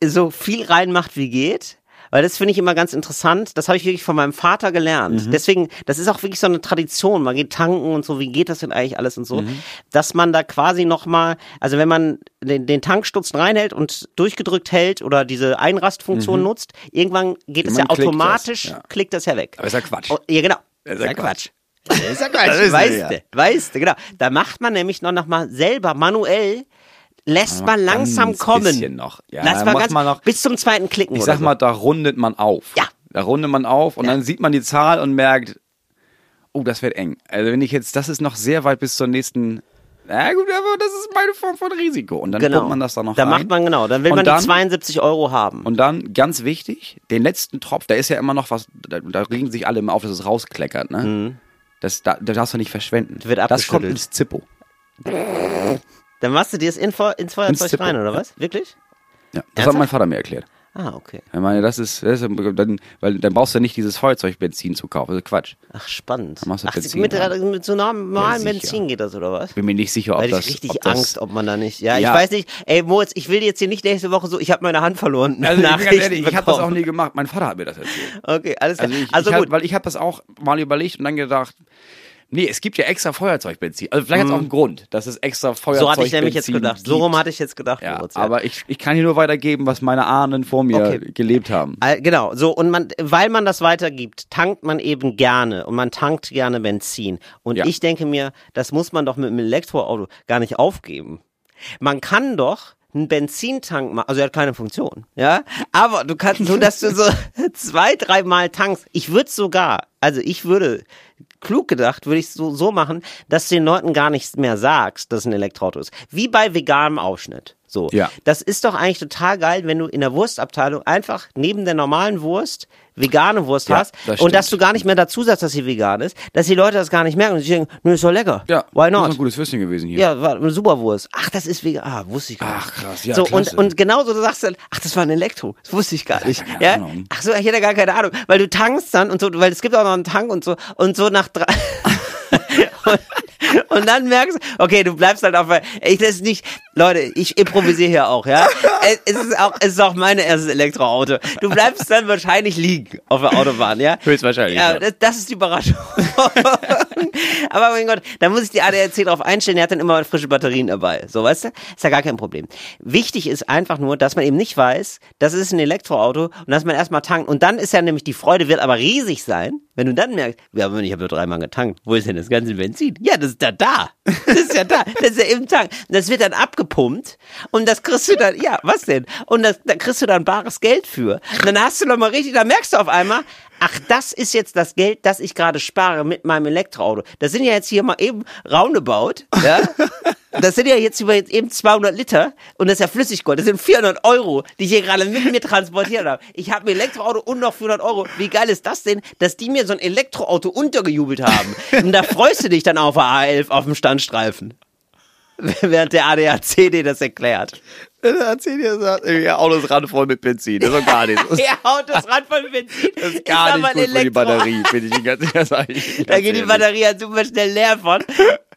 äh, so viel reinmacht, wie geht? Weil das finde ich immer ganz interessant. Das habe ich wirklich von meinem Vater gelernt. Mhm. Deswegen, das ist auch wirklich so eine Tradition. Man geht tanken und so. Wie geht das denn eigentlich alles und so? Mhm. Dass man da quasi nochmal, also wenn man den, den Tankstutzen reinhält und durchgedrückt hält oder diese Einrastfunktion nutzt, irgendwann geht es ja klickt das, automatisch, ja. klickt das ja weg. Aber ist ja Quatsch. Oh, ja, genau. Das ist ja Quatsch. Das ist ja Quatsch. weißt ja. du, weißt du, genau. Da macht man nämlich noch, noch mal selber manuell, lässt man langsam ganz kommen. bisschen noch. Ja, Lass mal ganz, man noch- bis zum zweiten Klicken Ich sag so. mal, da rundet man auf. Ja, Da rundet man auf und dann sieht man die Zahl und merkt, oh, das wird eng. Also wenn ich jetzt, das ist noch sehr weit bis zur nächsten. Na gut, aber das ist meine Form von Risiko. Und dann Genau. man das da noch Da macht man genau. Dann will Und man dann- die 72 Euro haben. Und dann, ganz wichtig, den letzten Tropf, da ist ja immer noch was, da, da regen sich alle immer auf, dass es rauskleckert, ne? Das, da, das darfst du nicht verschwenden. Mhm. Wird das kommt abgeschüttelt. ins Zippo. Dann machst du dir das in, ins Feuerzeug Zippo. rein, oder was? Wirklich? Ja, das Ernsthaft? hat mein Vater mir erklärt. Ah, okay. Ich meine, das ist, das ist dann, weil dann brauchst du nicht dieses Feuerzeugbenzin zu kaufen. Also Quatsch. Ach, spannend. machst du Ach, Benzin mit, rein. mit so normalen Ja. Benzin geht das, oder was? Bin mir nicht sicher, ob Weil ich das. richtig ob das, Angst, ob man da nicht. Ja, Ja. ich weiß nicht. Ey, Moritz, ich will jetzt hier nicht nächste Woche so, ich habe meine Hand verloren. Also ich, Nachrichten ehrlich, ich habe das auch nie gemacht. Mein Vater hat mir das erzählt. Okay, alles klar. Also, ich, Also, ich gut. Hab, weil ich habe das auch mal überlegt und dann gedacht, nee, es gibt ja extra Feuerzeugbenzin. Also vielleicht hat es auch einen Grund, dass es extra Feuerzeugbenzin so hatte ich nämlich jetzt gedacht. So gibt. rum hatte ich jetzt gedacht, Ja, aber ich, ich kann hier nur weitergeben, was meine Ahnen vor mir Okay. gelebt haben. All- Genau, so und man, weil man das weitergibt, tankt man eben gerne und man tankt gerne Benzin. Und Ja. ich denke mir, das muss man doch mit einem Elektroauto gar nicht aufgeben. Man kann doch einen Benzintank machen, also er hat keine Funktion, ja, aber du kannst so, dass du so zwei, dreimal tankst. Ich würde sogar, also ich würde klug gedacht, würde ich so, so machen, dass du den Leuten gar nichts mehr sagst, dass es ein Elektroauto ist. Wie bei veganem Ausschnitt. So. Ja. Das ist doch eigentlich total geil, wenn du in der Wurstabteilung einfach neben der normalen Wurst vegane Wurst Ja, hast das und dass du gar nicht mehr dazu sagst, dass sie vegan ist, dass die Leute das gar nicht merken und sie denken, nö, ist doch lecker. Ja, Why Das ist not? ein gutes Würstchen gewesen hier. Ja, war eine super Wurst. Ach, das ist vegan. Ah, wusste ich gar nicht. Ach, krass, ja, so, klasse. und, und genauso, du sagst dann, ach, das war ein Elektro. Das wusste ich gar nicht. Ja? Ahnung. Ach so, ich hätte gar keine Ahnung. Weil du tankst dann und so, weil es gibt auch noch einen Tank und so, und so nach drei. und, und dann merkst du, okay, du bleibst halt auf, ich, das ist nicht, Leute, ich improvisiere hier auch, ja. Es- ist auch, es ist auch mein erstes Elektroauto. Du bleibst dann wahrscheinlich liegen auf der Autobahn, ja. Höchstwahrscheinlich, Ja, ja. das, das ist die Überraschung. Aber mein Gott, da muss ich die ADAC drauf einstellen, der hat dann immer frische Batterien dabei. So, weißt du? Ist ja gar kein Problem. Wichtig ist einfach nur, dass man eben nicht weiß, das ist ein Elektroauto und dass man erstmal tankt. Und dann ist ja nämlich die Freude wird aber riesig sein, wenn du dann merkst, ja, ich habe nur dreimal getankt. Wo ist denn das ganze Benzin? Ja, das ist ja da. Das ist ja da. Das ist ja im Tank. Das wird dann abgepumpt und das kriegst du dann, ja, was denn? Und das, da kriegst du dann bares Geld für. Und dann hast du noch mal richtig, dann merkst du auf einmal, ach, das ist jetzt das Geld, das ich gerade spare mit meinem Elektroauto. Das sind ja jetzt hier mal eben roundabout, ja. Das sind ja jetzt über jetzt eben 200 Liter und das ist ja Flüssiggold. Das sind 400 Euro, die ich hier gerade mit mir transportiert habe. Ich habe ein Elektroauto und noch 400 Euro. Wie geil ist das denn, dass die mir so ein Elektroauto untergejubelt haben? Und da freust du dich dann auf der A11 auf dem Standstreifen. Während der ADAC dir das erklärt. Erzähl dir das. Ja, Autos ran voll mit Benzin. Das ist doch gar nicht. Das Er haut das Rad voll Benzin. ist gar nicht aber gut ein für die Elektro- Batterie. Bin ich ganz, ja, ich Ihnen Da ganz geht die. Batterie halt super schnell leer von.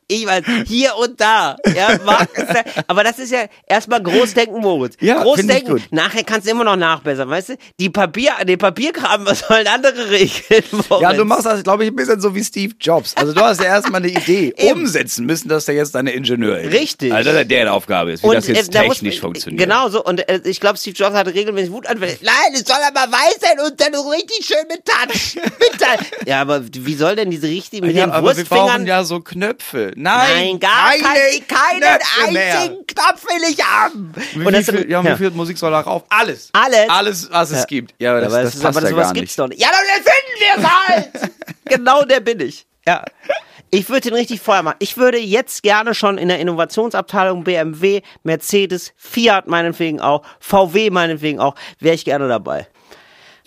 Ich weiß, hier und da. Ja, mag es sein. aber das ist ja erstmal Großdenken, Moritz. Ja, Großdenken. gut. Nachher kannst du immer noch nachbessern, weißt du? Die Papier, den Papierkram, was sollen andere regeln, Moritz? Ja, du machst das, glaube ich, ein bisschen so wie Steve Jobs. Also du hast ja erstmal eine Idee. Umsetzen müssen das ja jetzt deine Ingenieure. Richtig. Also das ist der Aufgabe ist, wie das äh, jetzt da muss- technisch funktioniert. Genau so. Und äh, ich glaube, Steve Jobs hatte regelmäßig Wutanfälle. Nein, es soll aber weiß sein und dann richtig schön mit Touch. Mit Touch. Ja, aber wie soll denn diese richtige mit Ja, den aber wir brauchen Wurstfingern? ja so Knöpfe. Nein, Nein, gar keine kein, keinen Knöpfe mehr. einzigen Knopf will ich haben. Wie, Und das viel, ja, wie viel Musik soll da rauf? Alles. Alles? Alles, was es gibt. Ja, aber das, aber das, das, passt aber ja sowas gar gibt's nicht. doch nicht. Ja, dann erfinden wir es halt. genau der bin ich. Ja. Ich würde den richtig Feuer machen. Ich würde jetzt gerne schon in der Innovationsabteilung BMW, Mercedes, Fiat meinetwegen auch, VW meinetwegen auch, wäre ich gerne dabei.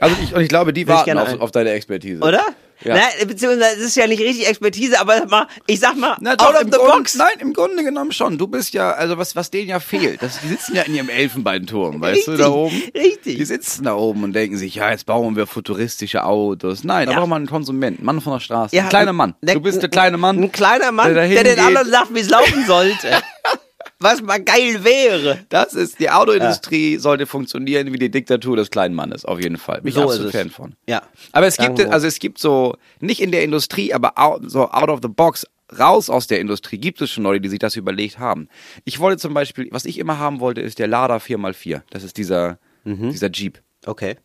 Also ich, und ich glaube, die Will ich warten gerne auf, auf deine Expertise. Oder? Ja. Na, beziehungsweise es ist ja nicht richtig Expertise, aber mal, ich sag mal, Na, out doch, of im the Grund, box. Nein, im Grunde genommen schon. Du bist ja, also was, was denen ja fehlt, das, die sitzen ja in ihrem Elfenbeinturm, weißt du, Richtig, da oben. richtig. Die sitzen da oben und denken sich, ja, jetzt bauen wir futuristische Autos. Nein, da Ja. braucht man einen Konsument, einen Mann von der Straße. Ja, ein kleiner Mann. der- du bist der kleine Mann. Ein kleiner Mann, der der, den geht. anderen sagt, wie es laufen sollte. Was mal geil wäre. Das ist, die Autoindustrie sollte funktionieren wie die Diktatur des kleinen Mannes, auf jeden Fall. Bin ich So absolut ist es. Fan von. Ja. Aber es Sagen gibt, also es gibt so, nicht in der Industrie, aber out, so out of the box, raus aus der Industrie, gibt es schon Leute, die sich das überlegt haben. Ich wollte zum Beispiel, was ich immer haben wollte, ist der Lada 4x4. Das ist dieser, Mhm. dieser Jeep. Okay.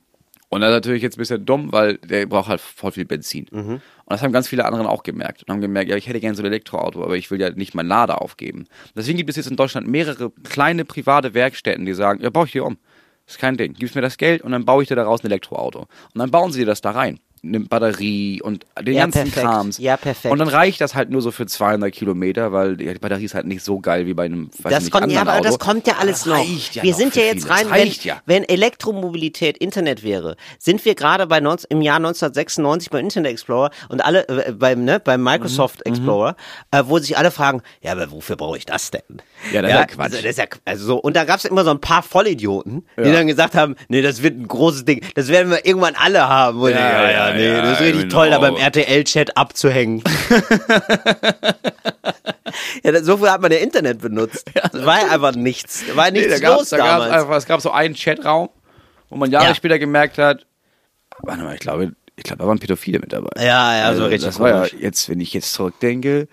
Und das ist natürlich jetzt ein bisschen dumm, weil der braucht halt voll viel Benzin. Mhm. Und das haben ganz viele anderen auch gemerkt. Und haben gemerkt, ja, ich hätte gerne so ein Elektroauto, aber ich will ja nicht mein Lader aufgeben. Deswegen gibt es jetzt in Deutschland mehrere kleine private Werkstätten, die sagen, ja, baue ich dir um. ist kein Ding. Gibst mir das Geld und dann baue ich dir daraus ein Elektroauto. Und dann bauen sie dir das da rein. Eine Batterie und den Ja, ganzen perfekt. Krams. Ja, perfekt. Und dann reicht das halt nur so für 200 Kilometer, weil die Batterie ist halt nicht so geil wie bei einem weiß Das nicht, kommt, ja, anderen aber das Auto. kommt ja alles Das noch. ja wir noch sind ja jetzt viele. rein, Das wenn, ja. wenn Elektromobilität Internet wäre, sind wir gerade bei 19, im Jahr 1996 beim Internet Explorer und alle äh, beim ne, beim Microsoft Mhm. Explorer, äh, wo sich alle fragen, ja, aber wofür brauche ich das denn? Ja, das ist ja Quatsch. Also, das ist ja, also so und da gab es immer so ein paar Vollidioten, die Ja. dann gesagt haben, nee, das wird ein großes Ding, das werden wir irgendwann alle haben. Ja, ja, ja, ja, nee, ja, das ist richtig genau. toll, da beim RTL-Chat abzuhängen. ja, so viel hat man ja Internet benutzt. Das war ja einfach nichts. Da war Nee, nichts da gab's, los da gab's damals. einfach, es gab so einen Chatraum, wo man Jahre Ja. später gemerkt hat, warte mal, ich glaube, ich glaube, da waren Pädophile mit dabei. Ja, ja, so Also, richtig Das war ja komisch. jetzt, wenn ich jetzt zurückdenke,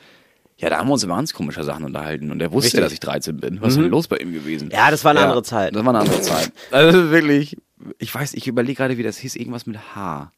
ja, da haben wir uns über ganz komische Sachen unterhalten und er wusste, Richtig. Mhm. dass ich 13 bin. Was ist denn los bei ihm gewesen? Ja, das war eine andere Zeit. Das war eine andere Zeit. Also wirklich, ich weiß, ich überlege gerade, wie das hieß, irgendwas mit H.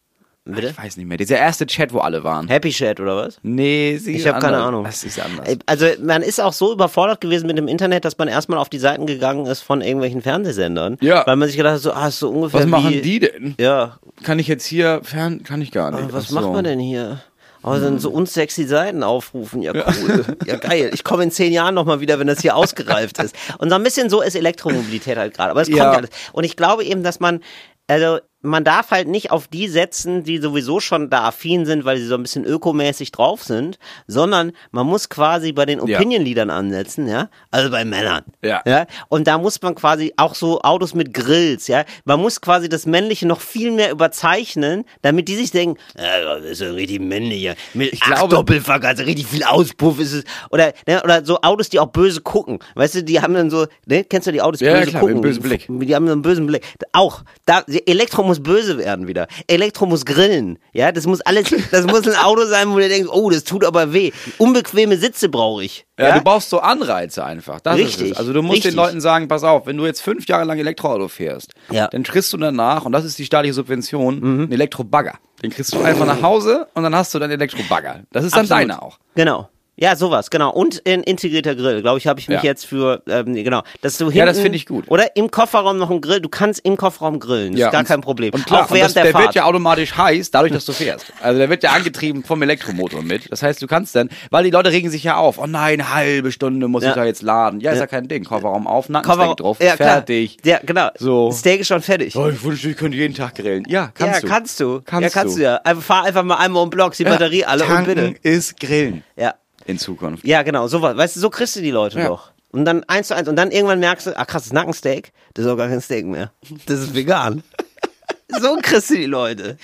Bitte? Ich weiß nicht mehr. Dieser erste Chat, wo alle waren. Happy Chat oder was? Nee, sie Ich habe keine. Ahnung. Das ist anders. Also man ist auch so überfordert gewesen mit dem Internet, dass man erstmal auf die Seiten gegangen ist von irgendwelchen Fernsehsendern. Ja. Weil man sich gedacht hat, so, ah, so ungefähr Was wie, machen die denn? Ja, Kann ich jetzt hier fern? Kann ich gar nicht. aber was Ach so. macht man denn hier? Aber dann so unsexy Seiten aufrufen, ja cool, ja geil. Ich komme in zehn Jahren nochmal wieder, wenn das hier ausgereift ist. Und so ein bisschen so ist Elektromobilität halt gerade. Aber es kommt Ja. ja alles. Und ich glaube eben, dass man, also man darf halt nicht auf die setzen, die sowieso schon da affin sind, weil sie so ein bisschen ökomäßig drauf sind, sondern man muss quasi bei den Ja. Opinion-Liedern ansetzen, ja, also bei Männern, Ja. ja, und da muss man quasi auch so Autos mit Grills, ja, man muss quasi das Männliche noch viel mehr überzeichnen, damit die sich denken, ja, das ist ja richtig männlich, mit Ich glaube- Doppelfuck, also richtig viel Auspuff ist es, oder, ne, oder so Autos, die auch böse gucken, weißt du, die haben dann so, ne, kennst du die Autos, die Ja, böse klar, mit gucken, einem bösen Blick. die haben so einen bösen Blick, auch, da, Elektro muss böse werden wieder, Elektro muss grillen, ja, das muss alles, das muss ein Auto sein, wo du denkst, oh, das tut aber weh, unbequeme Sitze brauche ich, Ja, du brauchst so Anreize einfach. Das Richtig, Ist es. Also du musst richtig. den Leuten sagen, pass auf, wenn du jetzt fünf Jahre lang Elektroauto fährst, Ja. dann kriegst du danach, und das ist die staatliche Subvention, Mhm. einen Elektrobagger. Den kriegst du einfach nach Hause und dann hast du deinen Elektrobagger. Das ist dann Absolut. deiner auch. Genau. Ja, sowas, genau. Und ein integrierter Grill, glaube ich, habe ich mich Ja. jetzt für, ähm, genau, dass du hinten, Ja, das finde ich gut. Oder im Kofferraum noch ein Grill, du kannst im Kofferraum grillen, das ist gar und- kein Problem. Und klar, auch während und das, der, der Fahrt. wird ja automatisch heiß, dadurch, dass du fährst. Also der wird ja angetrieben vom Elektromotor mit. Das heißt, du kannst dann, weil die Leute regen sich ja auf, oh nein, halbe Stunde muss Ja. ich da jetzt laden. Ja, ist ja, Ja. kein Ding. Kofferraum auf, Nackensteak drauf, ja, klar. fertig. Ja, genau. So. Steak ist schon fertig. Oh, ich wünschte, ich könnte jeden Tag grillen. Ja, kannst ja, du. kannst du. Kannst ja, kannst du. du ja. Einfach, fahr einfach mal einmal um den Block, die Batterie alle und Tanken bitte. ist Grillen Ja. In Zukunft. Ja, genau, sowas. Weißt du, so kriegst du die Leute Ja. doch. Und dann eins zu eins. Und dann irgendwann merkst du, ah krass, das Nackensteak, das ist auch gar kein Steak mehr. Das ist vegan. so kriegst du die Leute.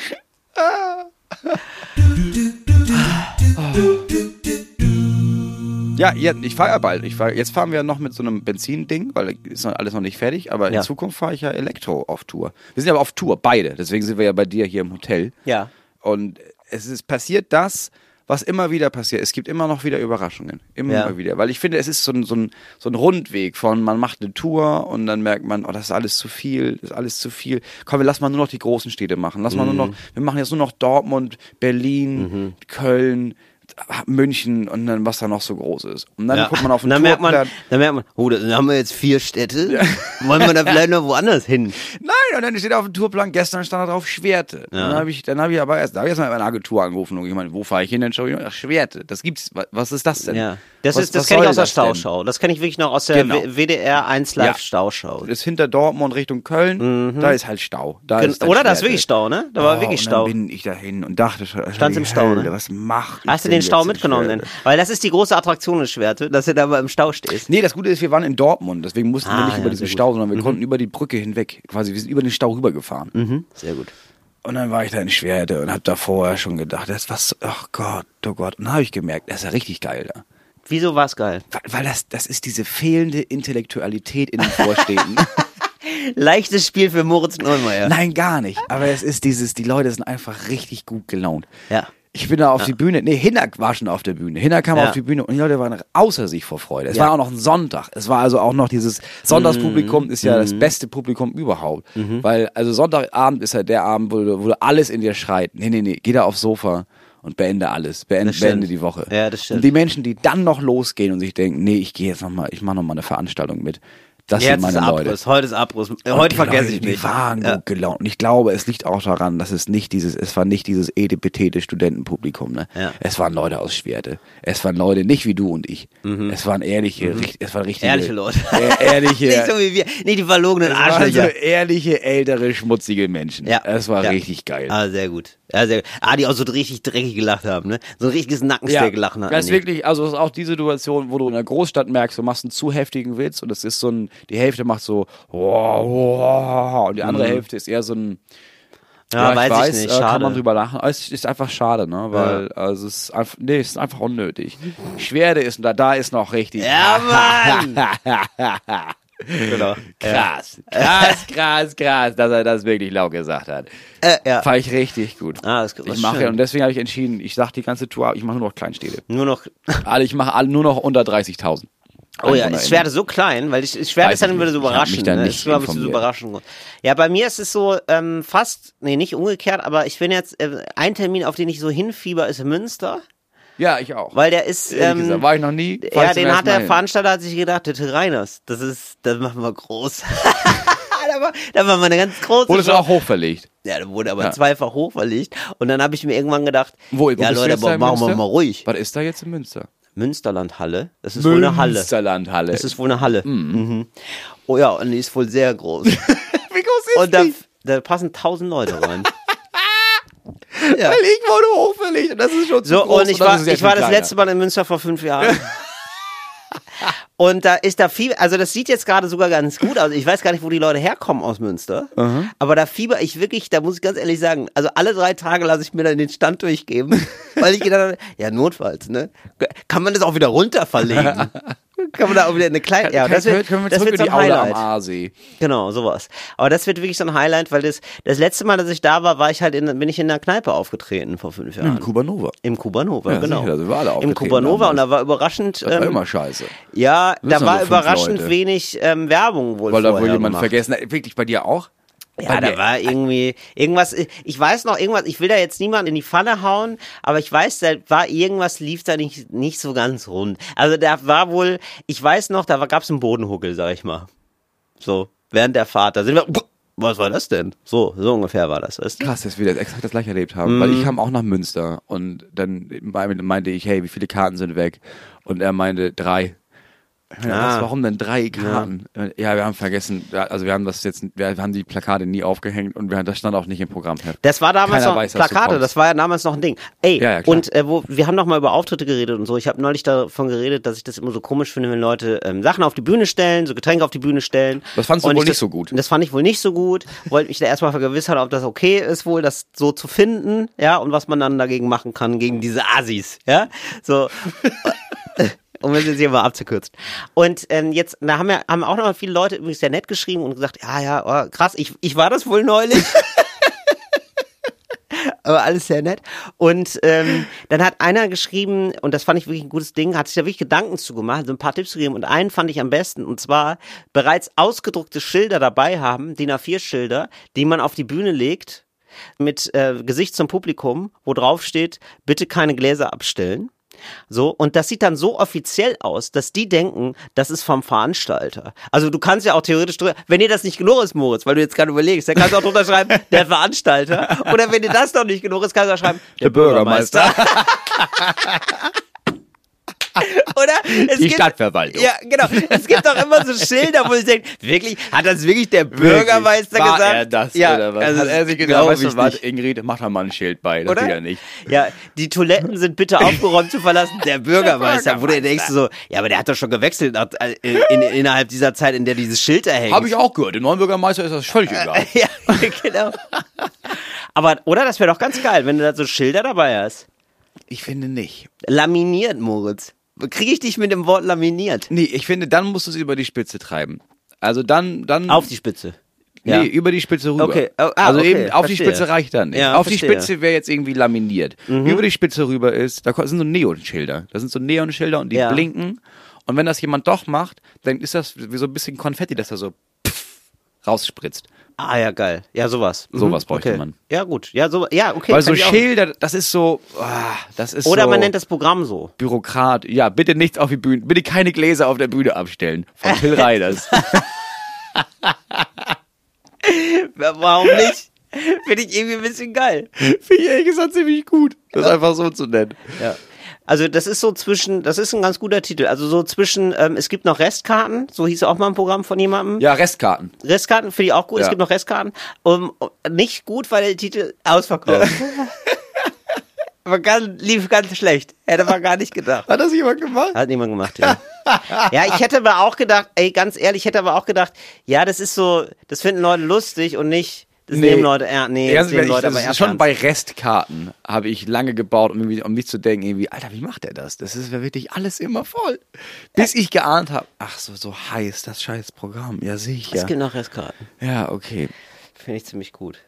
Ja, ja ich fahre ja bald. Ich fahr, jetzt fahren wir noch mit so einem Benzinding, weil ist noch alles noch nicht fertig. Aber Ja. in Zukunft fahre ich ja Elektro auf Tour. Wir sind aber auf Tour, beide. Deswegen sind wir ja bei dir hier im Hotel. Ja. Und es ist passiert das, was immer wieder passiert. Es gibt immer noch wieder Überraschungen. Immer Ja. wieder. Weil ich finde, es ist so ein, so, ein, so ein Rundweg von, man macht eine Tour und dann merkt man, oh, das ist alles zu viel, das ist alles zu viel. Komm, wir lassen mal nur noch die großen Städte machen. Lass mal nur noch, wir machen jetzt nur noch Dortmund, Berlin, Köln, München und dann was da noch so groß ist. Und dann Ja. guckt man auf den und dann merkt man, Tourplan. dann merkt man, oh, dann haben wir jetzt vier Städte. Wollen wir da vielleicht noch woanders hin? Nein, und dann steht auf dem Tourplan, gestern stand da drauf Schwerte. Ja. Dann habe ich, dann habe ich aber erst, da habe ich erst mal meine Agentur angerufen und ich meine, wo fahre ich hin? Dann schaue ich, ach, Schwerte, das gibt's, wa- was ist das denn? Ja. Das, was, ist, das kenne ich aus der? Stauschau. Das kenne ich wirklich noch aus der Genau. WDR 1 Live Ja. Stauschau. Das ist hinter Dortmund Richtung Köln, da ist halt Stau. Da Gen- ist Oder? Da ist wirklich Stau, ne? Da war Oh, wirklich und Stau. Dann bin ich dahin und dachte schon, Stand's im Stau, ne? Was macht Hast du den Stau mitgenommen denn? Weil das ist die große Attraktion in Schwerte, dass du da mal im Stau stehst. Nee, das Gute ist, wir waren in Dortmund, deswegen mussten wir Ah, nicht ja, über diesen. Stau, sondern wir konnten über die Brücke hinweg. Quasi, wir sind über den Stau rübergefahren. Mhm. Sehr gut. Und dann war ich da in Schwerte und hab da vorher schon gedacht, das was, ach Gott, oh Gott. Und dann habe ich gemerkt, das ist ja richtig geil da. Wieso war es geil? Weil, weil das, das ist diese fehlende Intellektualität in den Vorstädten. Leichtes Spiel für Moritz Neumeier. Nein, gar nicht. Aber es ist dieses, die Leute sind einfach richtig gut gelaunt. Ja. Ich bin da auf die Bühne, nee, Hinak war schon auf der Bühne. Hinak kam Ja. auf die Bühne und die Leute waren außer sich vor Freude. Es Ja. war auch noch ein Sonntag. Es war also auch noch dieses Sonntagspublikum ist ja das beste Publikum überhaupt. Weil, also Sonntagabend ist ja der Abend, wo, du- wo alles in dir schreit. Nee, nee, nee, geh da aufs Sofa und beende alles. Beende, beende die Woche. Ja, das stimmt. Und die Menschen, die dann noch losgehen und sich denken, nee, ich gehe jetzt nochmal, ich mache nochmal eine Veranstaltung mit. Das Jetzt sind meine ist Leute. Abriss, heute ist Abriss. Heute die vergesse ich Die mich. waren Ja. gut gelaunt. Und ich glaube, es liegt auch daran, dass es nicht dieses, es war nicht dieses edipetete Studentenpublikum, ne? Ja. Es waren Leute aus Schwerte. Es waren Leute, nicht wie du und ich. Es waren ehrliche, richt- es waren richtige. Mhm. Ehrliche Leute. Äh, ehrliche. Nicht so wie wir. Nee, die verlogenen Arschlöcher. ehrliche, ältere, schmutzige Menschen. Ja. Es war ja. richtig geil. Ah, sehr gut. Ja, sehr gut. Ah, die auch so richtig dreckig gelacht haben, ne? So ein richtiges Nackensteak gelacht haben. Das ist wirklich, also das ist auch die Situation, wo du in der Großstadt merkst, du machst einen zu heftigen Witz und es ist so ein, die Hälfte macht so und die andere Hälfte ist eher so ein Mhm. Ja, weiß ich nicht, äh, kann schade. man drüber lachen. Es ist einfach schade, ne? Weil also es ist einfach, nee, es ist einfach unnötig. Schwerde ist da, da ist noch richtig. Ja, Mann! genau. krass, krass, krass, krass, dass er das wirklich laut gesagt hat. Äh, ja. Fand ich richtig gut. Ah, das ist ich mache schön. ja und deswegen habe ich entschieden, ich sag die ganze Tour, ich mache nur noch Kleinstädte. Nur noch. Alle, ich mache alle nur noch unter 30.000. Oh ja, ich werde so klein, weil ich, ich werde es dann ich wieder so. Ich überraschen. da Ne? Das glaube ich so überraschen. Ja, bei mir ist es so ähm, fast, nee, nicht umgekehrt, aber ich bin jetzt, äh, ein Termin, auf den ich so hinfieber, ist Münster, Ja, ich auch. weil der ist, ähm, gesagt, war ich noch nie. ja, ich den hat der. Veranstalter hat sich gedacht, der Till Reiners, das ist, das machen wir groß. da, war, da war mal eine ganz große Wurde es auch hochverlegt. Ja, da wurde aber Ja. zweifach hochverlegt. Und dann habe ich mir irgendwann gedacht, Wo, wo ja Leute, aber machen wir mal ruhig. Was ist da jetzt in Münster? Münsterlandhalle, das ist wohl eine Halle. Münsterlandhalle. Das ist wohl eine Halle. Mhm. Oh ja, und die ist wohl sehr groß. Wie groß ist und da, die? da passen tausend Leute rein. ja. Weil ich wurde hochverlegt und das ist schon zu So, groß. und ich das war, ich war das kleiner. letzte Mal in Münster vor fünf Jahren. Und da ist da Fieber, also das sieht jetzt gerade sogar ganz gut aus. Ich weiß gar nicht, wo die Leute herkommen aus Münster. Aber da fieber ich wirklich, da muss ich ganz ehrlich sagen, also alle drei Tage lasse ich mir dann den Stand durchgeben, weil ich gedacht habe, ja, notfalls, ne? Kann man das auch wieder runter verlegen? Kann man da auch wieder eine kleine, ja, das wird, können wir das wird so die ein Aula am Highlight. Aasee. Genau, sowas. Aber das wird wirklich so ein Highlight, weil das, das letzte Mal, dass ich da war, war ich halt in, bin ich in einer Kneipe aufgetreten vor fünf Jahren. Im Kubanova. Im Kubanova, Ja, genau. sicher, wir alle Im Kubanova und da war überraschend. Das war ähm, immer scheiße. ja, da war überraschend Leute. wenig ähm, Werbung wohl Weil da wohl jemand gemacht. vergessen hat. Wirklich bei dir auch? Ja, da war irgendwie irgendwas. Ich weiß noch irgendwas. Ich will da jetzt niemand in die Pfanne hauen, aber ich weiß, da war irgendwas lief da nicht nicht so ganz rund. Also da war wohl. Ich weiß noch, da gab es einen Bodenhuckel, sag ich mal. So während der Fahrt. Da sind wir. Was war das denn? So, so ungefähr war das. Weißt du? Krass, dass wir das exakt das gleiche erlebt haben. Mhm. Weil ich kam auch nach Münster und dann meinte ich, hey, wie viele Karten sind weg? Und er meinte, drei. Meine, Ah. was, warum denn drei Karten? Ja. wir haben vergessen, ja, also wir haben das jetzt, wir haben die Plakate nie aufgehängt und wir, das stand auch nicht im Programmheft. Das war damals Keiner noch weiß, Plakate, das war ja damals noch ein Ding. Ey, Ja, ja, und äh, wo, wir haben noch mal über Auftritte geredet und so. Ich habe neulich davon geredet, dass ich das immer so komisch finde, wenn Leute ähm, Sachen auf die Bühne stellen, so Getränke auf die Bühne stellen. Das fandst du wohl ich nicht das, so gut. Das fand ich wohl nicht so gut. Wollte mich da erstmal vergewissern, ob das okay ist, wohl das so zu finden, ja, und was man dann dagegen machen kann, gegen diese Asis, ja. So. Um es jetzt hier mal abzukürzen. Und ähm, jetzt, da haben ja haben auch noch viele Leute übrigens sehr nett geschrieben und gesagt, ja, ja, oh, krass, ich, ich war das wohl neulich. aber alles sehr nett. Und ähm, dann hat einer geschrieben, und das fand ich wirklich ein gutes Ding, hat sich da wirklich Gedanken zu gemacht, so ein paar Tipps gegeben. Und einen fand ich am besten, und zwar bereits ausgedruckte Schilder dabei haben, DIN A4-Schilder, die man auf die Bühne legt, mit äh, Gesicht zum Publikum, wo drauf steht, bitte keine Gläser abstellen. So, und das sieht dann so offiziell aus, dass die denken, das ist vom Veranstalter. Also du kannst ja auch theoretisch drüber, wenn dir das nicht genug ist, Moritz, weil du jetzt gerade überlegst, dann kannst du auch drunter schreiben, der Veranstalter. Oder wenn dir das noch nicht genug ist, kannst du auch schreiben, der, Bürgermeister. Oder? Es Die Stadtverwaltung. Ja, genau. Es gibt doch immer so Schilder, wo ich denke, wirklich, hat das wirklich der Bürgermeister War gesagt? er das ja, oder was? also Hat er sich gedacht, weißt du was. Ingrid, mach da mal ein Schild bei, das Oder? wieder nicht. Ja, die Toiletten sind bitte aufgeräumt zu verlassen. Der Bürgermeister, wo du denkst so, ja, aber der hat doch schon gewechselt nach, äh, in, innerhalb dieser Zeit, in der dieses Schild da hängt. Habe ich auch gehört, dem neuen Bürgermeister ist das völlig egal. ja, genau. Aber, oder? Das wäre doch ganz geil, wenn du da so Schilder dabei hast. Ich finde nicht. Laminiert, Moritz. Kriege ich dich mit dem Wort laminiert? Nee, ich finde, dann musst du es über die Spitze treiben. Also dann, dann. Auf die Spitze. Nee, Ja. über die Spitze rüber. Okay, oh, ah, also okay, eben auf die verstehe. Spitze reicht dann nicht. Ja, auf die verstehe. Mhm. Spitze wäre jetzt irgendwie laminiert. Über die Spitze rüber ist, da sind so Neonschilder. Da sind so Neonschilder und die Ja. blinken. Und wenn das jemand doch macht, dann ist das wie so ein bisschen Konfetti, das da so pff, rausspritzt. Ah, ja, geil. Ja, sowas. Mhm, Sowas bräuchte okay. man. Ja, gut. Ja, so, ja, okay. Weil so Schilder, das ist so, ah, das ist Oder so man nennt das Programm so. Bürokrat. Ja, bitte nichts auf die Bühne, bitte keine Gläser auf der Bühne abstellen. Von Phil Reiders. Warum nicht? Finde ich irgendwie ein bisschen geil. Finde ich ehrlich gesagt ziemlich gut, das einfach so zu nennen. Ja. Also das ist so zwischen, das ist ein ganz guter Titel. Also so zwischen, ähm, es gibt noch Restkarten, so hieß auch mal ein Programm von jemandem. Ja, Restkarten. Restkarten finde ich auch gut. Es Ja. gibt noch Restkarten. Um, nicht gut, weil der Titel ausverkauft. Aber ganz, lief ganz schlecht. Hätte man gar nicht gedacht. Hat das jemand gemacht? Hat niemand gemacht, ja. ja, ich hätte aber auch gedacht, ey, ganz ehrlich, ich hätte aber auch gedacht, ja, das ist so, das finden Leute lustig und nicht, das nehmen Leute, er, nee, das nehmen ich, Leute das aber ist ernst. schon bei Restkarten habe ich lange gebaut, um, um mich zu denken, irgendwie, Alter, wie macht er das? Das ist ja wirklich alles immer voll. Bis ich geahnt habe, ach so, so heiß, das scheiß Programm. Ja, sicher. Es gibt noch Restkarten. Ja, okay. Finde ich ziemlich gut.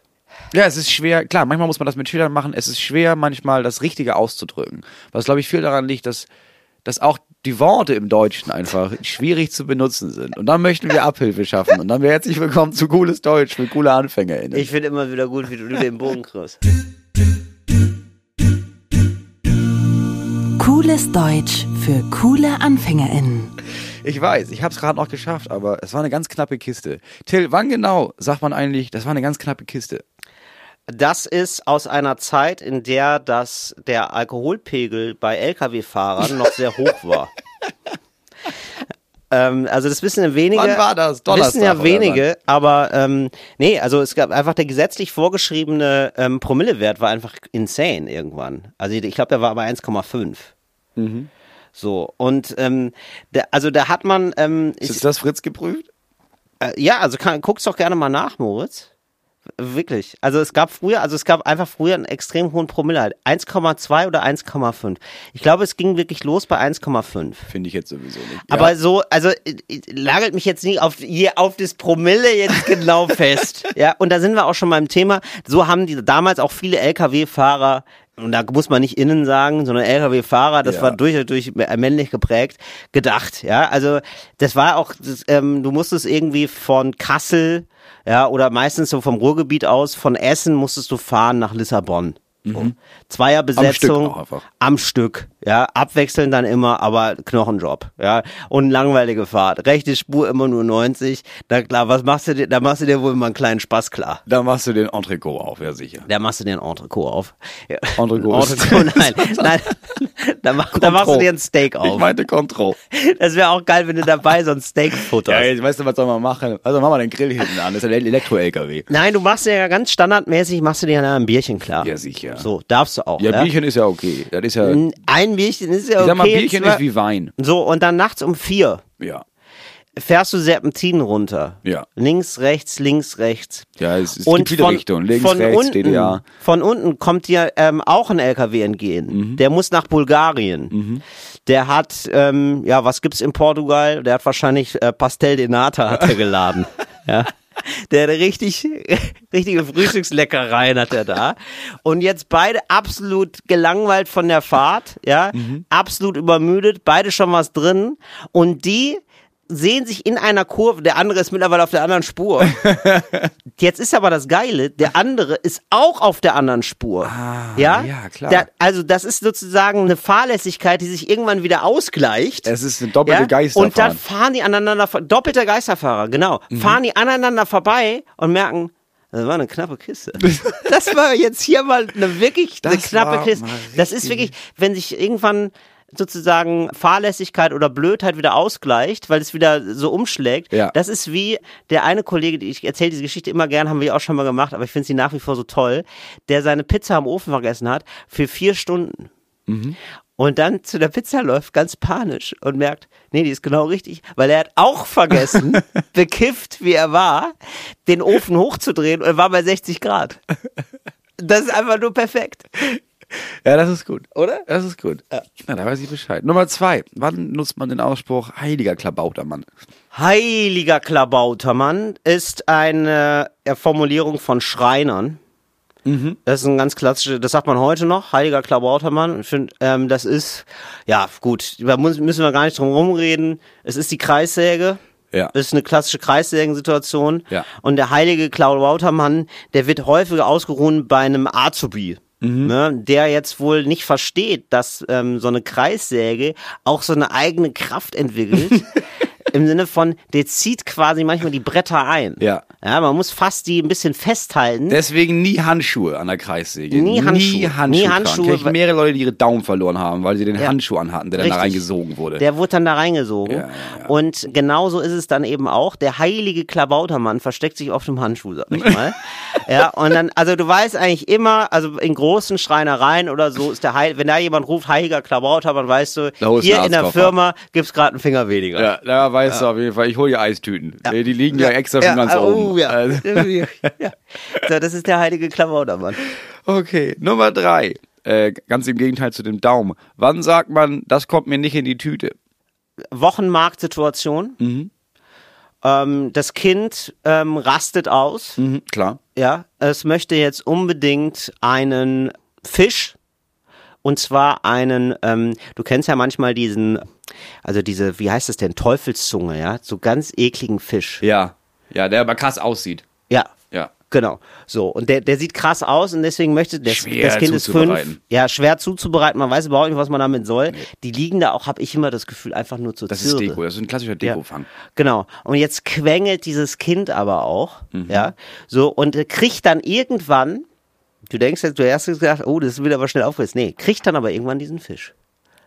Ja, es ist schwer, klar, manchmal muss man das mit Schildern machen. Es ist schwer, manchmal das Richtige auszudrücken. Was, glaube ich, viel daran liegt, dass, dass auch die Worte im Deutschen einfach schwierig zu benutzen sind. Und dann möchten wir Abhilfe schaffen. Und dann wäre herzlich willkommen zu Cooles Deutsch für coole AnfängerInnen. Ich finde immer wieder gut, wie du den Bogen kriegst. Cooles Deutsch für coole AnfängerInnen. Ich weiß, ich habe es gerade noch geschafft, aber es war eine ganz knappe Kiste. Till, wann genau sagt man eigentlich, das war eine ganz knappe Kiste? Das ist aus einer Zeit, in der das, der Alkoholpegel bei Lkw-Fahrern noch sehr hoch war. ähm, also das wissen ja wenige. Wann war das? Donnerstag Wissen ja wenige, aber ähm, nee, also es gab einfach der gesetzlich vorgeschriebene ähm, Promillewert war einfach insane irgendwann. Also ich glaube, der war bei 1,5. Mhm. So, und ähm, der, also da hat man, ähm, Ist ich, das Fritz geprüft? äh, ja, also kann, guck's doch gerne mal nach, Moritz. Wirklich. Also es gab früher, also es gab einfach früher einen extrem hohen Promille halt. 1,2 oder 1,5. Ich glaube, es ging wirklich los bei 1,5. Finde ich jetzt sowieso nicht. Aber ja. so, also äh, lagert mich jetzt nicht auf, hier auf das Promille jetzt genau fest. Ja, und da sind wir auch schon beim Thema. So haben die damals auch viele Lkw-Fahrer und da muss man nicht innen sagen, sondern Lkw-Fahrer, das Ja. war durch und durch männlich geprägt, gedacht, ja. Also das war auch, das, ähm, du musstest irgendwie von Kassel, ja, oder meistens so vom Ruhrgebiet aus, von Essen musstest du fahren nach Lissabon. So. Zweierbesetzung Mhm. auch einfach. am Stück, ja, abwechselnd dann immer, aber Knochenjob, ja, und langweilige Fahrt, rechte Spur immer nur 90, da klar, was machst du dir, da machst du dir wohl mal einen kleinen Spaß klar. Da machst du den Entrecot auf, ja sicher. Da machst du dir ein Entrecot auf. Ja. Entrecot. Entrecot, nein, nein, da, mach, da machst du dir ein Steak Ich auf. meinte Contro. Das wäre auch geil, wenn du dabei so ein Steak futterst. Ja, jetzt weißt du, was soll man machen? Also machen wir den Grill hinten an, das ist ein Elektro-LKW. Nein, du machst ja ganz standardmäßig, machst du dir ein Bierchen klar. Ja, sicher. So, darfst du auch. Ja, ja? Bierchen ist ja okay. Das ist ja, ich Ein Bierchen ist ja okay. sag mal, Bierchen ist wie Wein. So, und dann nachts um vier Ja. fährst du Serpentinen runter. Ja. Links, rechts, links, rechts. Ja, es, es und gibt viele von, Richtungen. Links, von rechts, unten, DDR. Von unten kommt dir ähm, auch ein LKW entgehen. Mhm. Der muss nach Bulgarien. Der hat, ähm, ja, was gibt's in Portugal? Der hat wahrscheinlich äh, Pastel de Nata hat er geladen. ja. Der hat richtig, richtige Frühstücksleckereien hat er da. Und jetzt beide absolut gelangweilt von der Fahrt, ja, Mhm. absolut übermüdet, beide schon was drin. Und die sehen sich in einer Kurve, der andere ist mittlerweile auf der anderen Spur. Jetzt ist aber das Geile, der andere ist auch auf der anderen Spur. ja? Ah, ja, klar. Der, also das ist sozusagen eine Fahrlässigkeit, die sich irgendwann wieder ausgleicht. Es ist eine doppelte ja? Geisterfahrt. Und dann fahren die aneinander, doppelter Geisterfahrer, genau, Mhm. fahren die aneinander vorbei und merken, das war eine knappe Kiste. Das war jetzt hier mal eine wirklich eine Das knappe Kiste. Das ist wirklich, wenn sich irgendwann sozusagen Fahrlässigkeit oder Blödheit wieder ausgleicht, weil es wieder so umschlägt. Ja. Das ist wie der eine Kollege, ich erzähle diese Geschichte immer gern, haben wir auch schon mal gemacht, aber ich finde sie nach wie vor so toll, der seine Pizza am Ofen vergessen hat für vier Stunden. Und dann zu der Pizza läuft, ganz panisch und merkt, nee, die ist genau richtig, weil er hat auch vergessen, bekifft wie er war, den Ofen hochzudrehen und er war bei 60 Grad. Das ist einfach nur perfekt. Ja, das ist gut. Oder? Das ist gut. Ja. da weiß ich Bescheid. Nummer zwei. Wann nutzt man den Ausspruch heiliger Klabautermann? Heiliger Klabautermann ist eine Formulierung von Schreinern. Das ist ein ganz klassische, das sagt man heute noch, heiliger Klabautermann. Ich finde, ähm, das ist, ja gut, da muss- müssen wir gar nicht drum rumreden. Es ist die Kreissäge. Ja. Das ist eine klassische Kreissägensituation. Ja. Und der heilige Klabautermann, der wird häufiger ausgeruhen bei einem Azubi. Ne, der jetzt wohl nicht versteht, dass ähm, so eine Kreissäge auch so eine eigene Kraft entwickelt, im Sinne von, der zieht quasi manchmal die Bretter ein. Ja. Ja, man muss fast die ein bisschen festhalten. Deswegen nie Handschuhe an der Kreissäge. Nie Handschuhe. Nie Handschuhe. Nie. Handschuhe, ich mehrere Leute, die ihre Daumen verloren haben, weil sie den Ja. Handschuh anhatten, der dann da Richtig. reingesogen wurde. Der wurde dann da reingesogen. Ja, ja. Und genauso ist es dann eben auch. Der heilige Klabautermann versteckt sich auf dem Handschuh, sag ich mal. ja, und dann, also du weißt eigentlich immer, also in großen Schreinereien oder so ist der Heil, wenn da jemand ruft, heiliger Klabautermann, weißt du, hier in der. Firma gibt's gerade einen Finger weniger. ja, da weißt du auf jeden Fall, ich hole dir Eistüten. Die liegen ja, extra für ganz oben. Oh, ja. Also- ja. So, das ist der heilige Klabautermann. Okay, Nummer drei. Äh, ganz im Gegenteil zu dem Daumen. Wann sagt man, das kommt mir nicht in die Tüte? Wochenmarktsituation. Mhm. Ähm, das Kind ähm, rastet aus. Mhm, klar. Ja, es möchte jetzt unbedingt einen Fisch. Und zwar einen, ähm, du kennst ja manchmal diesen, also diese, wie heißt das denn, Teufelszunge, ja, so ganz ekligen Fisch. Ja. Ja, der aber krass aussieht. Ja, Ja. genau. So, und der, der sieht krass aus und deswegen möchte das, Schwer das Kind ist fünf. Ja, schwer zuzubereiten, man weiß überhaupt nicht, was man damit soll. Die liegen da auch, habe ich immer das Gefühl, einfach nur zur Das ist Zirbe. Deko, das ist ein klassischer Dekofang. Genau. Und jetzt quengelt dieses Kind aber auch, Mhm. ja, so und kriegt dann irgendwann, du denkst jetzt, du hast gedacht, oh, das wird aber schnell aufgesetzt. Nee, kriegt dann aber irgendwann diesen Fisch.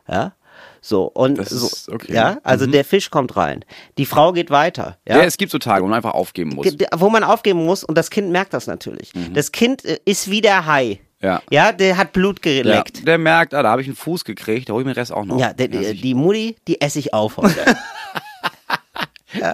Ja. So, und Das so, ist okay. ja, also der Fisch kommt rein. Die Frau geht weiter. Ja, Ja, es gibt so Tage, wo man einfach aufgeben muss. Wo man aufgeben muss und das Kind merkt das natürlich. Das Kind äh, ist wie der Hai. Mhm. Ja. Ja, der hat Blut Ja, geleckt. der merkt, ah, da habe ich einen Fuß gekriegt, da hole ich mir den Rest auch noch. Ja, der, sicher. die Mutti, die esse ich auf heute.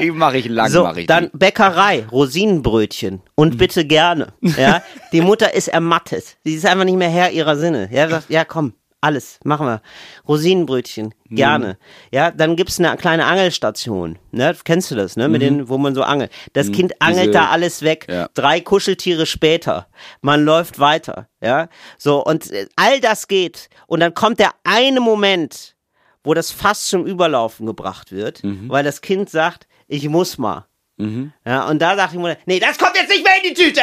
Die mache ich lang, So, mache ich dann die. Bäckerei, Rosinenbrötchen und Mhm. bitte gerne. Ja, die Mutter ist ermattet. Sie ist einfach nicht mehr Herr ihrer Sinne. Ja, sagt, ja komm, alles, machen wir. Rosinenbrötchen, Mhm. gerne. Ja, dann gibt's eine kleine Angelstation. Ne, kennst du das, ne? Mit den, wo man so angelt. Das Kind angelt Mhm. Diese- da alles weg. Ja. Drei Kuscheltiere später. Man läuft weiter. Ja, so und äh, all das geht. Und dann kommt der eine Moment, wo das fast zum Überlaufen gebracht wird, Mhm. weil das Kind sagt, ich muss mal. Ja, und da sagt die Mutter, nee, das kommt jetzt nicht mehr in die Tüte.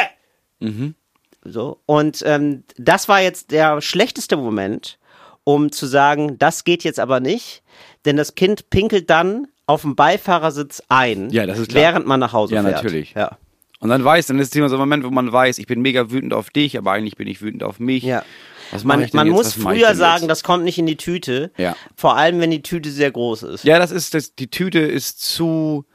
So, und ähm, das war jetzt der schlechteste Moment, um zu sagen, das geht jetzt aber nicht, denn das Kind pinkelt dann auf dem Beifahrersitz ein, Ja, das ist klar. während man nach Hause Ja, fährt. natürlich. Ja. Und dann weiß, dann ist es immer so ein Moment, wo man weiß, ich bin mega wütend auf dich, aber eigentlich bin ich wütend auf mich. Ja. Man, man muss früher sagen, das kommt nicht in die Tüte, Ja. vor allem wenn die Tüte sehr groß ist. Ja, das ist, das, die Tüte ist zu,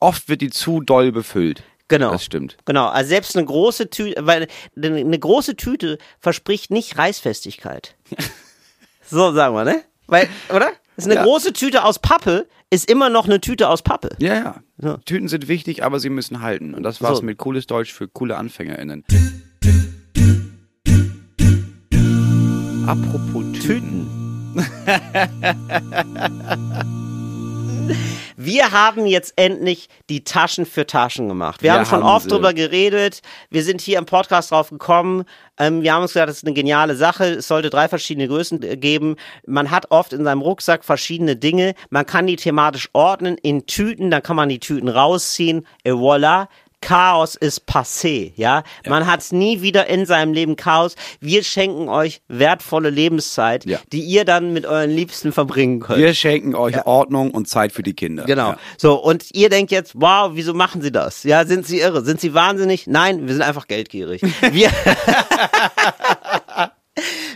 oft wird die zu doll befüllt. Genau. Das stimmt. Genau, also selbst eine große Tüte, weil eine große Tüte verspricht nicht Reißfestigkeit. so sagen wir, ne? Weil, oder? Ist eine Ja. große Tüte aus Pappe, ist immer noch eine Tüte aus Pappe. Ja, ja. Ja. Tüten sind wichtig, aber sie müssen halten. Und das war's So. mit cooles Deutsch für coole AnfängerInnen. Apropos Tüten. Wir haben jetzt endlich die Taschen für Taschen gemacht. Wir, Wir haben schon haben oft sie. drüber geredet. Wir sind hier im Podcast drauf gekommen. Ähm, wir haben uns gesagt, das ist eine geniale Sache. Es sollte drei verschiedene Größen äh, geben. Man hat oft in seinem Rucksack verschiedene Dinge. Man kann die thematisch ordnen in Tüten. Dann kann man die Tüten rausziehen. Et voilà. Chaos ist passé, ja. Man hat nie wieder in seinem Leben Chaos. Wir schenken euch wertvolle Lebenszeit, Ja. die ihr dann mit euren Liebsten verbringen könnt. Wir schenken euch Ordnung und Zeit für die Kinder. Genau. Ja. So, und ihr denkt jetzt, wow, wieso machen sie das? Ja, sind sie irre? Sind sie wahnsinnig? Nein, wir sind einfach geldgierig. Wir,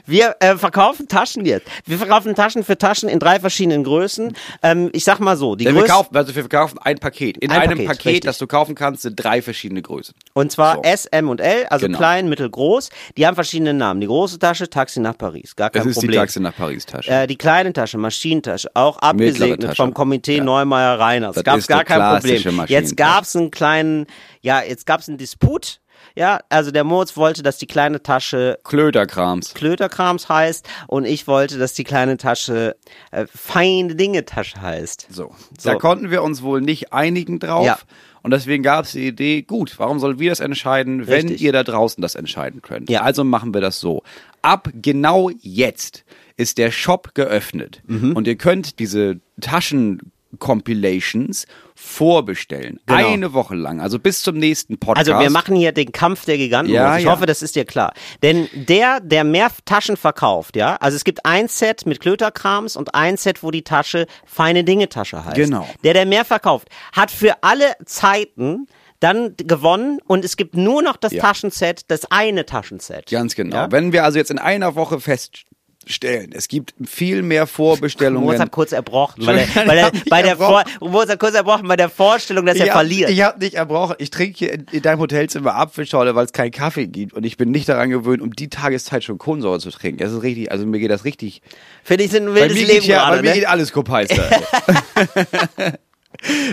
wir äh, verkaufen Taschen jetzt. Wir verkaufen Taschen für Taschen in drei verschiedenen Größen. Ähm, ich sag mal so, die Denn wir Größe, kaufen, also wir verkaufen ein Paket. In Ein einem Paket, Paket, richtig. das du kaufen kannst, sind drei verschiedene Größen. und zwar so. S, M und L, also Genau. klein, mittel, groß. Die haben verschiedene Namen. Die große Tasche, Taxi nach Paris, gar kein Das ist Problem. die Taxe nach Paris-Tasche. Äh, die kleine Tasche, Maschinentasche, auch abgesegnet Tasche. vom Komitee Ja. Neumeier Reiners. Das Gab's ist gar kein Problem. Jetzt gab's einen kleinen, ja, jetzt gab's einen Disput. Ja, also der Moritz wollte, dass die kleine Tasche Klöterkrams. Klöterkrams heißt und ich wollte, dass die kleine Tasche äh, feine Dinge Tasche heißt. So. So. Da konnten wir uns wohl nicht einigen drauf. Ja. Und deswegen gab es die Idee, gut, warum sollen wir das entscheiden, wenn Richtig. ihr da draußen das entscheiden könnt? Ja. Also machen wir das so. Ab genau jetzt ist der Shop geöffnet. Mhm. Und ihr könnt diese Taschen Compilations vorbestellen. Genau. Eine Woche lang, also bis zum nächsten Podcast. Also wir machen hier den Kampf der Giganten. Ja, ich ja. hoffe, das ist dir klar. Denn der, der mehr Taschen verkauft, ja, also es gibt ein Set mit Klöterkrams und ein Set, wo die Tasche feine Dinge Tasche heißt. Genau. Der, der mehr verkauft, hat für alle Zeiten dann gewonnen und es gibt nur noch das Ja. Taschenset, das eine Taschenset. Ganz genau. Ja? Wenn wir also jetzt in einer Woche feststellen, es gibt viel mehr Vorbestellungen. Moritz hat kurz erbrochen, weil er, weil ich er bei der Vor erbrochen. Moritz hat kurz erbrochen bei der Vorstellung, dass er hab- verliert. Ich habe nicht erbrochen. Ich trinke hier in, in deinem Hotelzimmer Apfelschorle, weil es keinen Kaffee gibt. Und ich bin nicht daran gewöhnt, um die Tageszeit schon Kohlensäure zu trinken. Das ist richtig, also mir geht das richtig. Finde ich, sind ein wildes Leben ja, gerade, bei mir ne? geht alles Kopeister.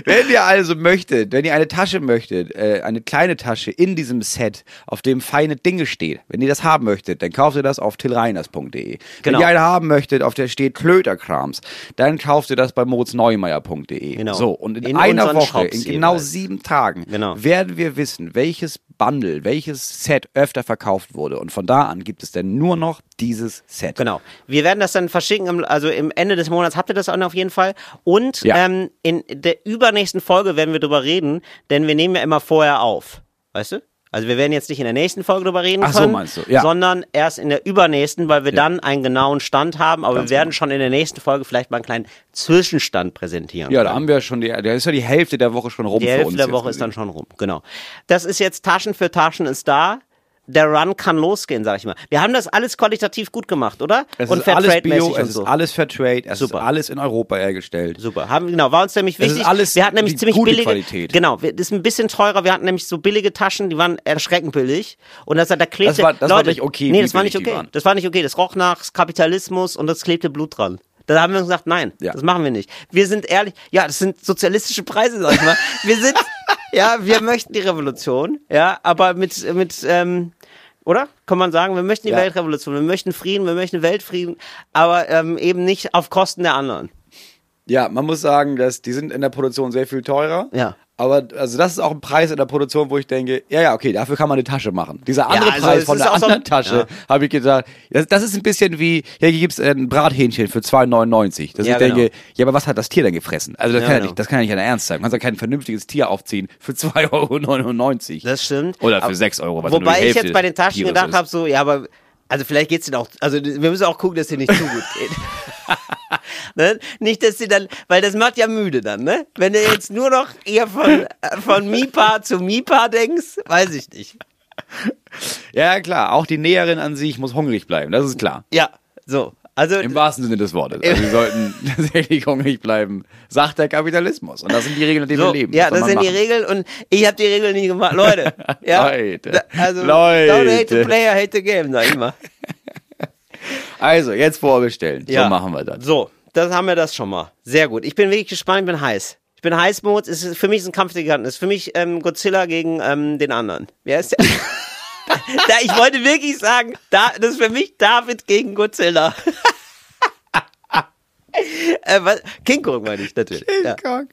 Wenn ihr also möchtet, wenn ihr eine Tasche möchtet, äh, eine kleine Tasche in diesem Set, auf dem feine Dinge steht, wenn ihr das haben möchtet, dann kauft ihr das auf tillreiners.de. Genau. Wenn ihr eine haben möchtet, auf der steht Klöterkrams, dann kauft ihr das bei moritzneumeier.de. Genau. So, und in, In einer Woche, Shops in genau jeweils. sieben Tagen, Genau. werden wir wissen, welches Bundle, welches Set öfter verkauft wurde. Und von da an gibt es dann nur noch dieses Set. Genau. Wir werden das dann verschicken, also im Ende des Monats habt ihr das auf jeden Fall. Und Ja. ähm, in der übernächsten Folge werden wir drüber reden, denn wir nehmen ja immer vorher auf. Weißt du? Also wir werden jetzt nicht in der nächsten Folge drüber reden Ach so, meinst du, ja. sondern erst in der übernächsten, weil wir dann einen genauen Stand haben, aber Ganz wir werden genau. schon in der nächsten Folge vielleicht mal einen kleinen Zwischenstand präsentieren. Ja, da haben wir schon die, da ist ja die Hälfte der Woche schon rum Die Hälfte der Woche ist gesehen. dann schon rum, genau. Das ist jetzt Taschen für Taschen ist da. Der Run kann losgehen, sag ich mal. Wir haben das alles qualitativ gut gemacht, oder? Es und ist alles Fairtrade-mäßig Bio, und es ist so. alles Fairtrade, es Super. ist alles in Europa hergestellt. Super. Haben, genau, war uns nämlich Es ist wichtig. alles wir hatten nämlich ziemlich gute billige. Qualität. Genau, wir- das ist ein bisschen teurer. Wir hatten nämlich so billige Taschen, die waren erschreckend billig. Und das, da klebte. Das war- das war Leute, nicht okay, Nee, das war nicht okay. Das war nicht okay. Das roch nach Kapitalismus und das klebte Blut dran. Da haben wir uns gesagt, nein, Ja. das machen wir nicht. Wir sind ehrlich, ja, das sind sozialistische Preise, sag ich mal. Wir sind, ja, wir möchten die Revolution, ja, aber mit, mit, ähm, oder? Kann man sagen, wir möchten die Ja. Weltrevolution, wir möchten Frieden, wir möchten Weltfrieden, aber ähm, eben nicht auf Kosten der anderen. Ja, man muss sagen, dass die sind in der Produktion sehr viel teurer. Ja. Aber also das ist auch ein Preis in der Produktion, wo ich denke, ja, ja, okay, dafür kann man eine Tasche machen. Dieser andere also Preis es von der so anderen ein- Tasche, Ja. habe ich gedacht, das, das ist ein bisschen wie, ja, hier gibt's ein Brathähnchen für 2,99. Dass Ja, ich denke, genau. ja, aber was hat das Tier denn gefressen? Also das, Ja, kann ja genau. nicht, das kann ja nicht Ernst sein. Man kann ja kein vernünftiges Tier aufziehen für 2,99 Euro. Das stimmt. Oder für Aber- 6 Euro. was Wobei ich jetzt bei den Taschen Tieres gedacht habe, so, ja, aber, also vielleicht geht's denen auch, also wir müssen auch gucken, dass dir nicht zu gut geht. ne? Nicht, dass sie dann, weil das macht ja müde dann, ne? Wenn du jetzt nur noch eher von, von Mipa zu Mipa denkst, weiß ich nicht. Ja, klar, auch die Näherin an sich muss hungrig bleiben, das ist klar. Ja, so. Also, Im wahrsten Sinne des Wortes. Also wir sollten tatsächlich hungrig bleiben, sagt der Kapitalismus. Und das sind die Regeln, in denen so, wir leben. ja, das sind die machen. Regeln und ich habe die Regeln nicht gemacht. Leute, ja. Leute, Da- Also, Leute. don't hate the player, hate the game, sag ich mal. Also, jetzt vorbestellen. Ja. So machen wir das. So, das haben wir das schon mal. Sehr gut. Ich bin wirklich gespannt, ich bin heiß. Ich bin heiß, Moritz. Ist, für mich ist ein Kampf der Giganten. Ist für mich ähm, Godzilla gegen ähm, den anderen. Wer ist der? Da, ich wollte wirklich sagen, da, das ist für mich David gegen Godzilla. äh, was? King Kong meine ich natürlich. Ja. Kong.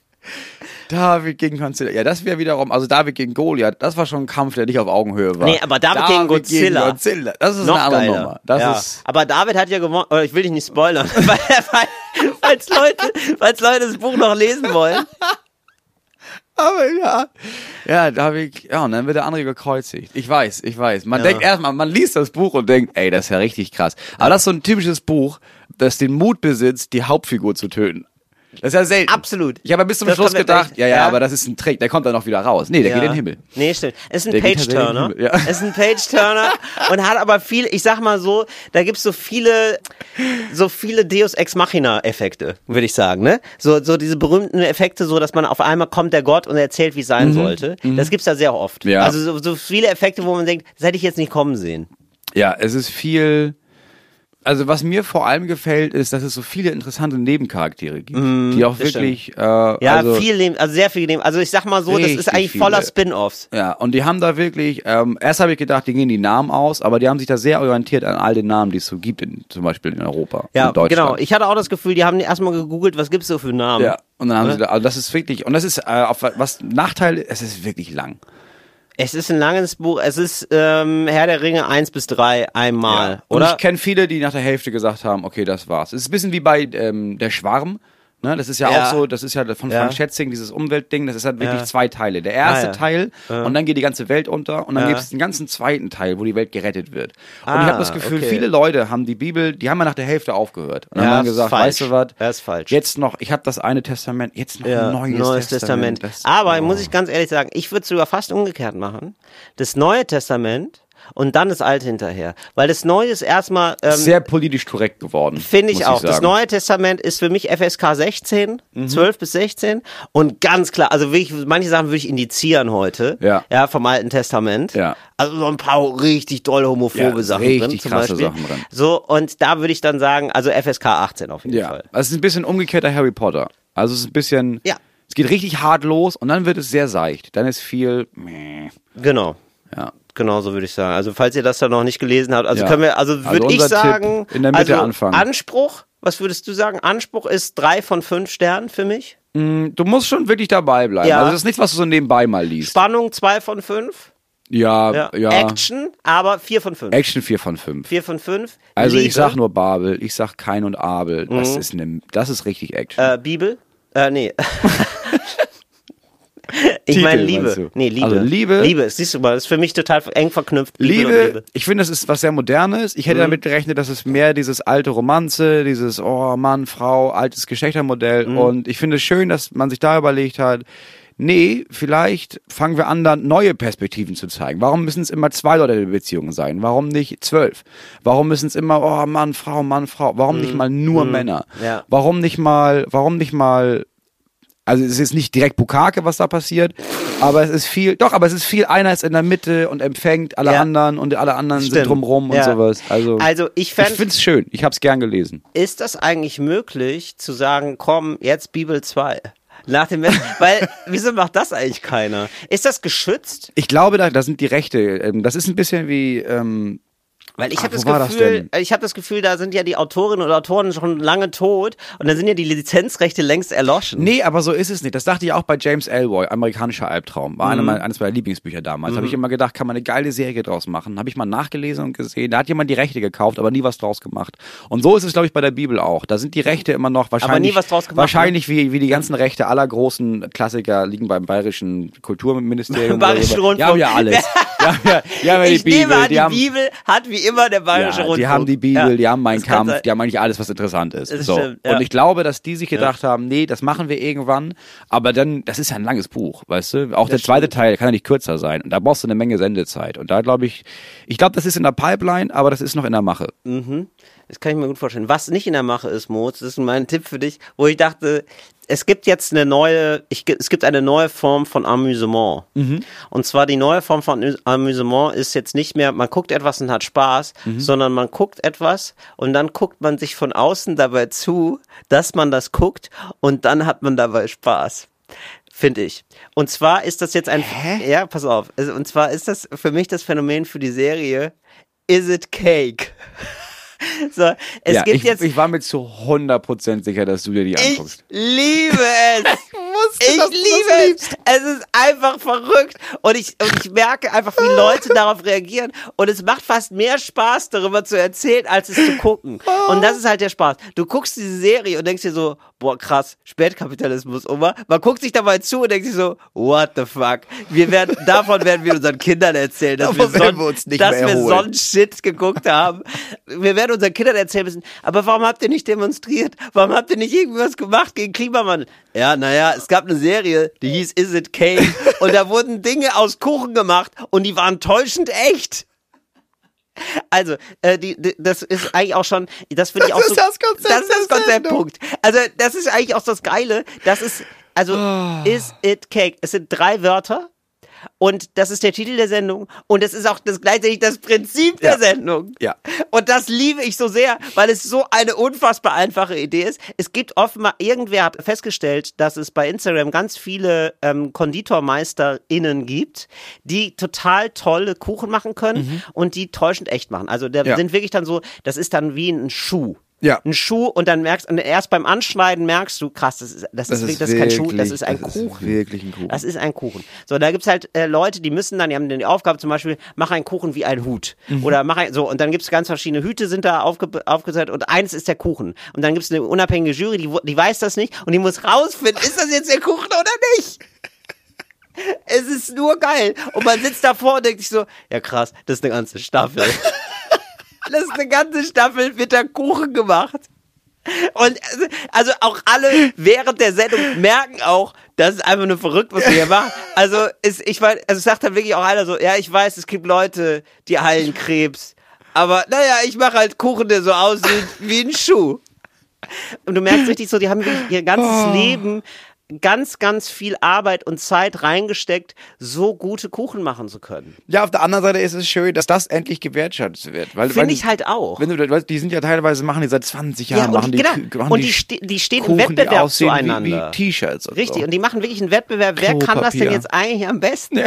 David gegen Godzilla. Ja, das wäre wiederum, also David gegen Goliath, das war schon ein Kampf, der nicht auf Augenhöhe war. Nee, aber David gegen Godzilla. Godzilla. Das ist Noch eine andere geiler. Nummer. Das ja. ist. Aber David hat ja gewonnen, oder ich will dich nicht spoilern, weil, weil, falls, Leute, falls Leute das Buch noch lesen wollen. Aber ja. Ja, David, ja, und dann wird der andere gekreuzigt. Ich weiß, ich weiß. Man Ja. denkt erstmal, man liest das Buch und denkt, ey, das ist ja richtig krass. Aber das ist so ein typisches Buch, das den Mut besitzt, die Hauptfigur zu töten. Das ist ja selten. Absolut. Ich habe bis zum Das Schluss ja gedacht, ja, ja, ja. aber das ist ein Trick, der kommt dann noch wieder raus. Nee, der Ja. geht in den Himmel. Nee, stimmt. Es ist ein Page-Turner. ja. Es ist ein Page-Turner und hat aber viel, ich sag mal so, da gibt's so viele, so viele Deus Ex Machina-Effekte, würde ich sagen, ne? So, so diese berühmten Effekte, so, dass man auf einmal kommt der Gott und erzählt, wie es sein sollte. Das gibt's da sehr oft. Mhm. Ja. Also so, so viele Effekte, wo man denkt, das hätte ich jetzt nicht kommen sehen. Ja, es ist viel. Also was mir vor allem gefällt, ist, dass es so viele interessante Nebencharaktere gibt, die auch wirklich. Äh, Ja, also, viel, Leben- also sehr viel Leben. Also ich sag mal so, das ist eigentlich voller viele. Spin-Offs. Ja, und die haben da wirklich, ähm, erst habe ich gedacht, die gehen die Namen aus, aber die haben sich da sehr orientiert an all den Namen, die es so gibt, in, zum Beispiel in Europa, Ja, in Deutschland. genau. Ich hatte auch das Gefühl, die haben erstmal gegoogelt, was gibt's so für Namen. ja, und dann haben Oder? sie da, also das ist wirklich, und das ist, äh, auf, was Nachteil, es ist wirklich lang. Es ist ein langes Buch. Es ist ähm, Herr der Ringe 1 bis 3 einmal, Und oder? ich kenne viele, die nach der Hälfte gesagt haben, okay, das war's. Es ist ein bisschen wie bei ähm, Der Schwarm Ne? Das ist ja, Ja. auch so, das ist ja von Ja. Frank Schätzing, dieses Umweltding, das ist halt wirklich Ja. zwei Teile. Der erste Ah, ja. Teil und dann geht die ganze Welt unter und dann Ja. gibt es den ganzen zweiten Teil, wo die Welt gerettet wird. Und ich Ah, habe das Gefühl, okay. viele Leute haben die Bibel, die haben ja nach der Hälfte aufgehört. Und Ja, haben gesagt, weißt du was, Ja, ist falsch. jetzt noch, ich habe das eine Testament, jetzt noch Ja, ein neues, Testament. Das- Aber oh. muss ich ganz ehrlich sagen, ich würde es sogar fast umgekehrt machen. Das Neue Testament und dann das Alte hinterher. Weil das Neue ist erstmal, ähm, sehr politisch korrekt geworden. finde ich auch. das sagen. Neue Testament ist für mich FSK 16, Mhm. 12 bis 16. Und ganz klar, also wirklich, manche Sachen würde ich indizieren heute. Ja. Ja, vom Alten Testament. Ja. Also so ein paar richtig doll homophobe Ja, Sachen richtig drin, zum krasse Beispiel. Sachen drin. So, und da würde ich dann sagen, also FSK 18 auf jeden Ja, Fall. also es ist ein bisschen umgekehrter Harry Potter. Also es ist ein bisschen, Ja. es geht richtig hart los und dann wird es sehr seicht. Dann ist viel, meh. Genau. ja. Genau, so würde ich sagen. Also falls ihr das dann noch nicht gelesen habt, also Ja. können wir, also Also würde ich unser Tipp, sagen, in der Mitte also anfangen. Anspruch, was würdest du sagen? Anspruch ist drei von fünf Sternen für mich. Du musst schon wirklich dabei bleiben. Ja. Also das ist nichts, was du so nebenbei mal liest. Spannung zwei von fünf. Ja, Ja. ja. Action, aber vier von fünf. Action 4 von 5. Vier von fünf. Also Liebe, ich sag nur Babel, ich sag Kain und Abel. Das ist ne, das ist richtig Action. äh, Bibel. Äh, nee. ich Titel, meine Liebe. Nee, Liebe. Also Liebe- Liebe, siehst du mal, ist für mich total eng verknüpft. Liebe, Liebe, Liebe. ich finde, das ist was sehr Modernes. Ich hätte Mhm. damit gerechnet, dass es mehr dieses alte Romanze, dieses Oh Mann, Frau, altes Geschlechtermodell. Mhm. Und ich finde es schön, dass man sich da überlegt hat, nee, vielleicht fangen wir an, dann neue Perspektiven zu zeigen. Warum müssen es immer zwei Leute in Beziehungen sein? Warum nicht zwölf? Warum müssen es immer Oh Mann, Frau, Mann, Frau? Warum nicht mal nur Männer? Mhm. Ja. Warum nicht mal, warum nicht mal also es ist nicht direkt Bukake, was da passiert, aber es ist viel, doch, aber es ist viel, einer ist in der Mitte und empfängt alle Ja. anderen und alle anderen sind Stimmt. drumrum und Ja. sowas. Also, Also ich ich fände, finde es schön, ich habe es gern gelesen. ist das eigentlich möglich zu sagen, komm, jetzt Bibel 2? Nach dem weil wieso macht das eigentlich keiner? Ist das geschützt? Ich glaube, da, da sind die Rechte, ähm, das ist ein bisschen wie, ähm, Weil ich Ah, habe das war das Gefühl, denn? ich habe das Gefühl, da sind ja die Autorinnen oder Autoren schon lange tot und dann sind ja die Lizenzrechte längst erloschen. nee, aber so ist es nicht. Das dachte ich auch bei James Elroy, amerikanischer Albtraum. War Mhm. eine eines meiner Lieblingsbücher damals. Habe ich immer gedacht, kann man eine geile Serie draus machen. Habe ich mal nachgelesen und gesehen. Da hat jemand die Rechte gekauft, aber nie was draus gemacht. Und so ist es, glaube ich, bei der Bibel auch. Da sind die Rechte immer noch wahrscheinlich. nie was draus gemacht, Wahrscheinlich wie, wie die ganzen Rechte aller großen Klassiker liegen beim bayerischen Kulturministerium. Bayerischen Rundfunk. haben ja alles. Ja, haben ja die ich nehme Bibel. an, die die haben, Bibel hat wie immer der bayerische ja, Rundfunk. die haben die Bibel, Ja, die haben meinen das Kampf, die haben eigentlich alles, was interessant ist. Das so. stimmt, ja. Und ich glaube, dass die sich gedacht haben, nee, das machen wir irgendwann, aber dann, das ist ja ein langes Buch, weißt du? Auch der zweite Teil kann ja nicht kürzer sein. Und da brauchst du eine Menge Sendezeit. Und da glaube ich, ich glaube, das ist in der Pipeline, aber das ist noch in der Mache. Das kann ich mir gut vorstellen. Was nicht in der Mache ist, Moritz, das ist mein Tipp für dich, wo ich dachte, es gibt jetzt eine neue, ich, es gibt eine neue Form von Amüsement. Und zwar die neue Form von Amü- Amüsement ist jetzt nicht mehr, man guckt etwas und hat Spaß, sondern man guckt etwas und dann guckt man sich von außen dabei zu, dass man das guckt und dann hat man dabei Spaß. Finde ich. Und zwar ist das jetzt ein, ja, pass auf. Also, Und zwar ist das für mich das Phänomen für die Serie Is It Cake? So, es ja, gibt ich, jetzt. ich war mir zu 100% sicher, dass du dir die ich anguckst. liebe es. ich du liebe es. Es ist einfach verrückt. Und ich, und ich merke einfach, wie Leute darauf reagieren. Und es macht fast mehr Spaß, darüber zu erzählen, als es zu gucken. Und das ist halt der Spaß. Du guckst diese Serie und denkst dir so, boah, krass, Spätkapitalismus, Oma. Man guckt sich dabei zu und denkt sich so, what the fuck. Wir werden, davon werden wir unseren Kindern erzählen, dass, wir Davon so, werden wir dass so einen Shit geguckt haben. Wir werden unseren Kindern erzählen müssen, aber warum habt ihr nicht demonstriert? Warum habt ihr nicht irgendwas gemacht gegen Klimawandel? Ja, naja, es gab eine Serie, die hieß Is It Cake und da wurden Dinge aus Kuchen gemacht und die waren täuschend echt. Also, äh, die, die, das ist eigentlich auch schon, das finde ich auch ist so. das Konzept Das ist das Konzeptpunkt. Also, das ist eigentlich auch das Geile. Das ist, also, Ah. is it cake? Es sind drei Wörter. Und das ist der Titel der Sendung. Und das ist auch das gleichzeitig das Prinzip der Ja. Sendung. Ja. Und das liebe ich so sehr, weil es so eine unfassbar einfache Idee ist. Es gibt offenbar, irgendwer hat festgestellt, dass es bei Instagram ganz viele ähm, KonditormeisterInnen gibt, die total tolle Kuchen machen können und die täuschend echt machen. Also da Ja. sind wirklich dann so, das ist dann wie ein Schuh. Ja. Ein Schuh und dann merkst und erst beim Anschneiden merkst du, krass, das ist, das, ist, wirklich- das ist kein Schuh, das ist ein das Kuchen. Ist wirklich ein Kuchen. Das ist ein Kuchen. So, da gibt's halt äh, Leute, die müssen dann, die haben die Aufgabe zum Beispiel, mach einen Kuchen wie ein Hut. Mhm. Oder mach ein, so, und dann gibt's ganz verschiedene Hüte sind da aufge, aufgesetzt und eins ist der Kuchen. Und dann gibt's eine unabhängige Jury, die, die weiß das nicht und die muss rausfinden, ist das jetzt der Kuchen oder nicht? Es ist nur geil. Und man sitzt davor und denkt sich so, ja krass, das ist eine ganze Staffel. Das ist eine ganze Staffel, Kuchen gemacht. Und also- auch alle während der Sendung merken auch, das ist einfach nur verrückt, was wir hier machen. Also ist, ich weiß, also es sagt dann wirklich auch einer so, ja, ich weiß, es gibt Leute, die heilen Krebs. Aber naja, ich mache halt Kuchen, der so aussieht wie ein Schuh. Und du merkst richtig so, die haben wirklich ihr ganzes Leben ganz, ganz viel Arbeit und Zeit reingesteckt, so gute Kuchen machen zu können. Ja, auf der anderen Seite ist es schön, dass das endlich gewertschätzt wird. Finde ich halt auch. Wenn du, die sind ja teilweise, machen die seit 20 Jahren, und machen die, genau. Machen und die, ste die stehen Kuchen, im Wettbewerb die aussehen zueinander. Wie, wie T-Shirts. Richtig, So. und die machen wirklich einen Wettbewerb. Wer kann das denn jetzt eigentlich am besten?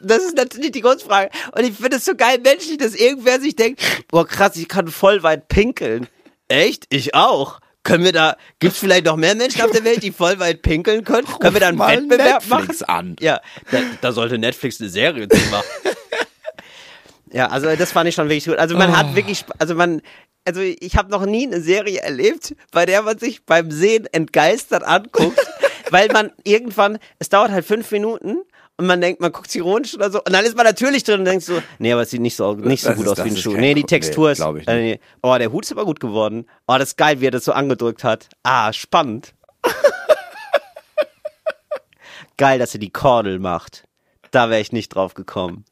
Das ist natürlich die Grundfrage. Und ich finde es so geil menschlich, dass irgendwer sich denkt, boah krass, ich kann voll weit pinkeln. Echt? Ich auch. Können wir da, gibt's vielleicht noch mehr Menschen auf der Welt, die voll weit pinkeln können? können wir da einen Wettbewerb Netflix machen? an. Ja, da, da sollte Netflix eine Serie zu machen. ja, also das fand ich schon wirklich gut. Also man Oh. hat wirklich, also man, also ich habe noch nie eine Serie erlebt, bei der man sich beim Sehen entgeistert anguckt, weil man irgendwann, es dauert halt fünf Minuten und man denkt, man guckt sich ironisch oder so und dann ist man natürlich drin und denkt so, nee, aber es sieht nicht so, nicht so gut ist- aus wie ein Schuh. Nee, die Textur nee, ist, ich äh, nee. oh, der Hut ist aber gut geworden. Oh, das ist geil, wie er das so angedrückt hat. Ah, spannend. geil, dass er die Kordel macht. Da wäre ich nicht drauf gekommen.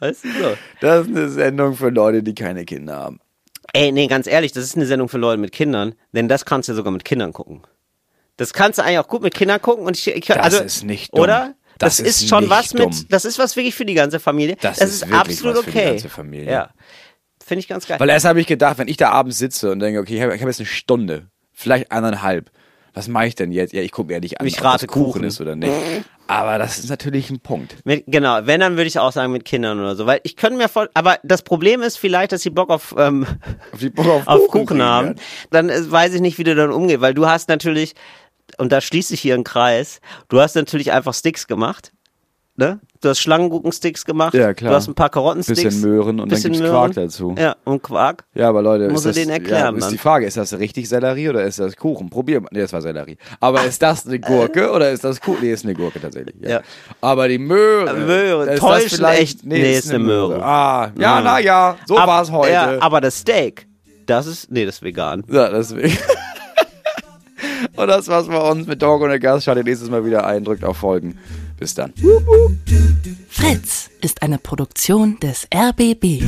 Weißt du so? Das ist eine Sendung für Leute, die keine Kinder haben. Ey, nee, ganz ehrlich, das ist eine Sendung für Leute mit Kindern, denn das kannst du sogar mit Kindern gucken. Das kannst du eigentlich auch gut mit Kindern gucken und ich, ich Das also, ist nicht dumm. oder? Das, Das ist, ist schon was dumm. mit, das ist was wirklich für die ganze Familie. Das Das, ist ist, wirklich absolut was für die okay. ganze Familie. Ja, finde ich ganz geil. Weil erst habe ich gedacht, wenn ich da abends sitze und denke, okay, ich habe hab jetzt eine Stunde, vielleicht eineinhalb, was mache ich denn jetzt? Ja, ich gucke mir nicht an, Ich ob rate das Kuchen, Kuchen. ist oder nicht. Aber das ist natürlich ein Punkt. Mit, genau, wenn, dann würde ich auch sagen mit Kindern oder so. Weil ich könnte mir voll, aber das Problem ist vielleicht, dass sie Bock auf, ähm, Auf Bock auf auf Kuchen Kuchen haben. Dann äh, weiß ich nicht, wie du dann umgehst, weil du hast natürlich, und da schließt sich hier ein Kreis, du hast natürlich einfach Sticks gemacht. Ne? Du hast Schlangengurkensticks gemacht. Ja, klar. Du hast ein paar Karottensticks. Bisschen Möhren und dann bisschen gibt's Möhren. Quark dazu. Ja, und Quark. Ja, aber Leute, Muss ist das, denen erklären ja, ist dann. die Frage, ist das richtig Sellerie oder ist das Kuchen? Probier mal. Nee, das war Sellerie. Aber ist das eine Gurke oder ist das Kuchen? Nee, ist eine Gurke tatsächlich. Ja. Ja. Aber die Möhre. Möhre, ist das täuschen echt. Nee, ist eine Möhre. Ah, ja, Ja. na ja, so Ab- war's heute. Ja, aber das Steak, das ist, nee, das ist vegan. Ja, deswegen. und das war's bei uns mit Dog und der Gast. Schaltet nächstes Mal wieder ein, drückt auf Folgen. Bis dann. Fritz ist eine Produktion des RBB.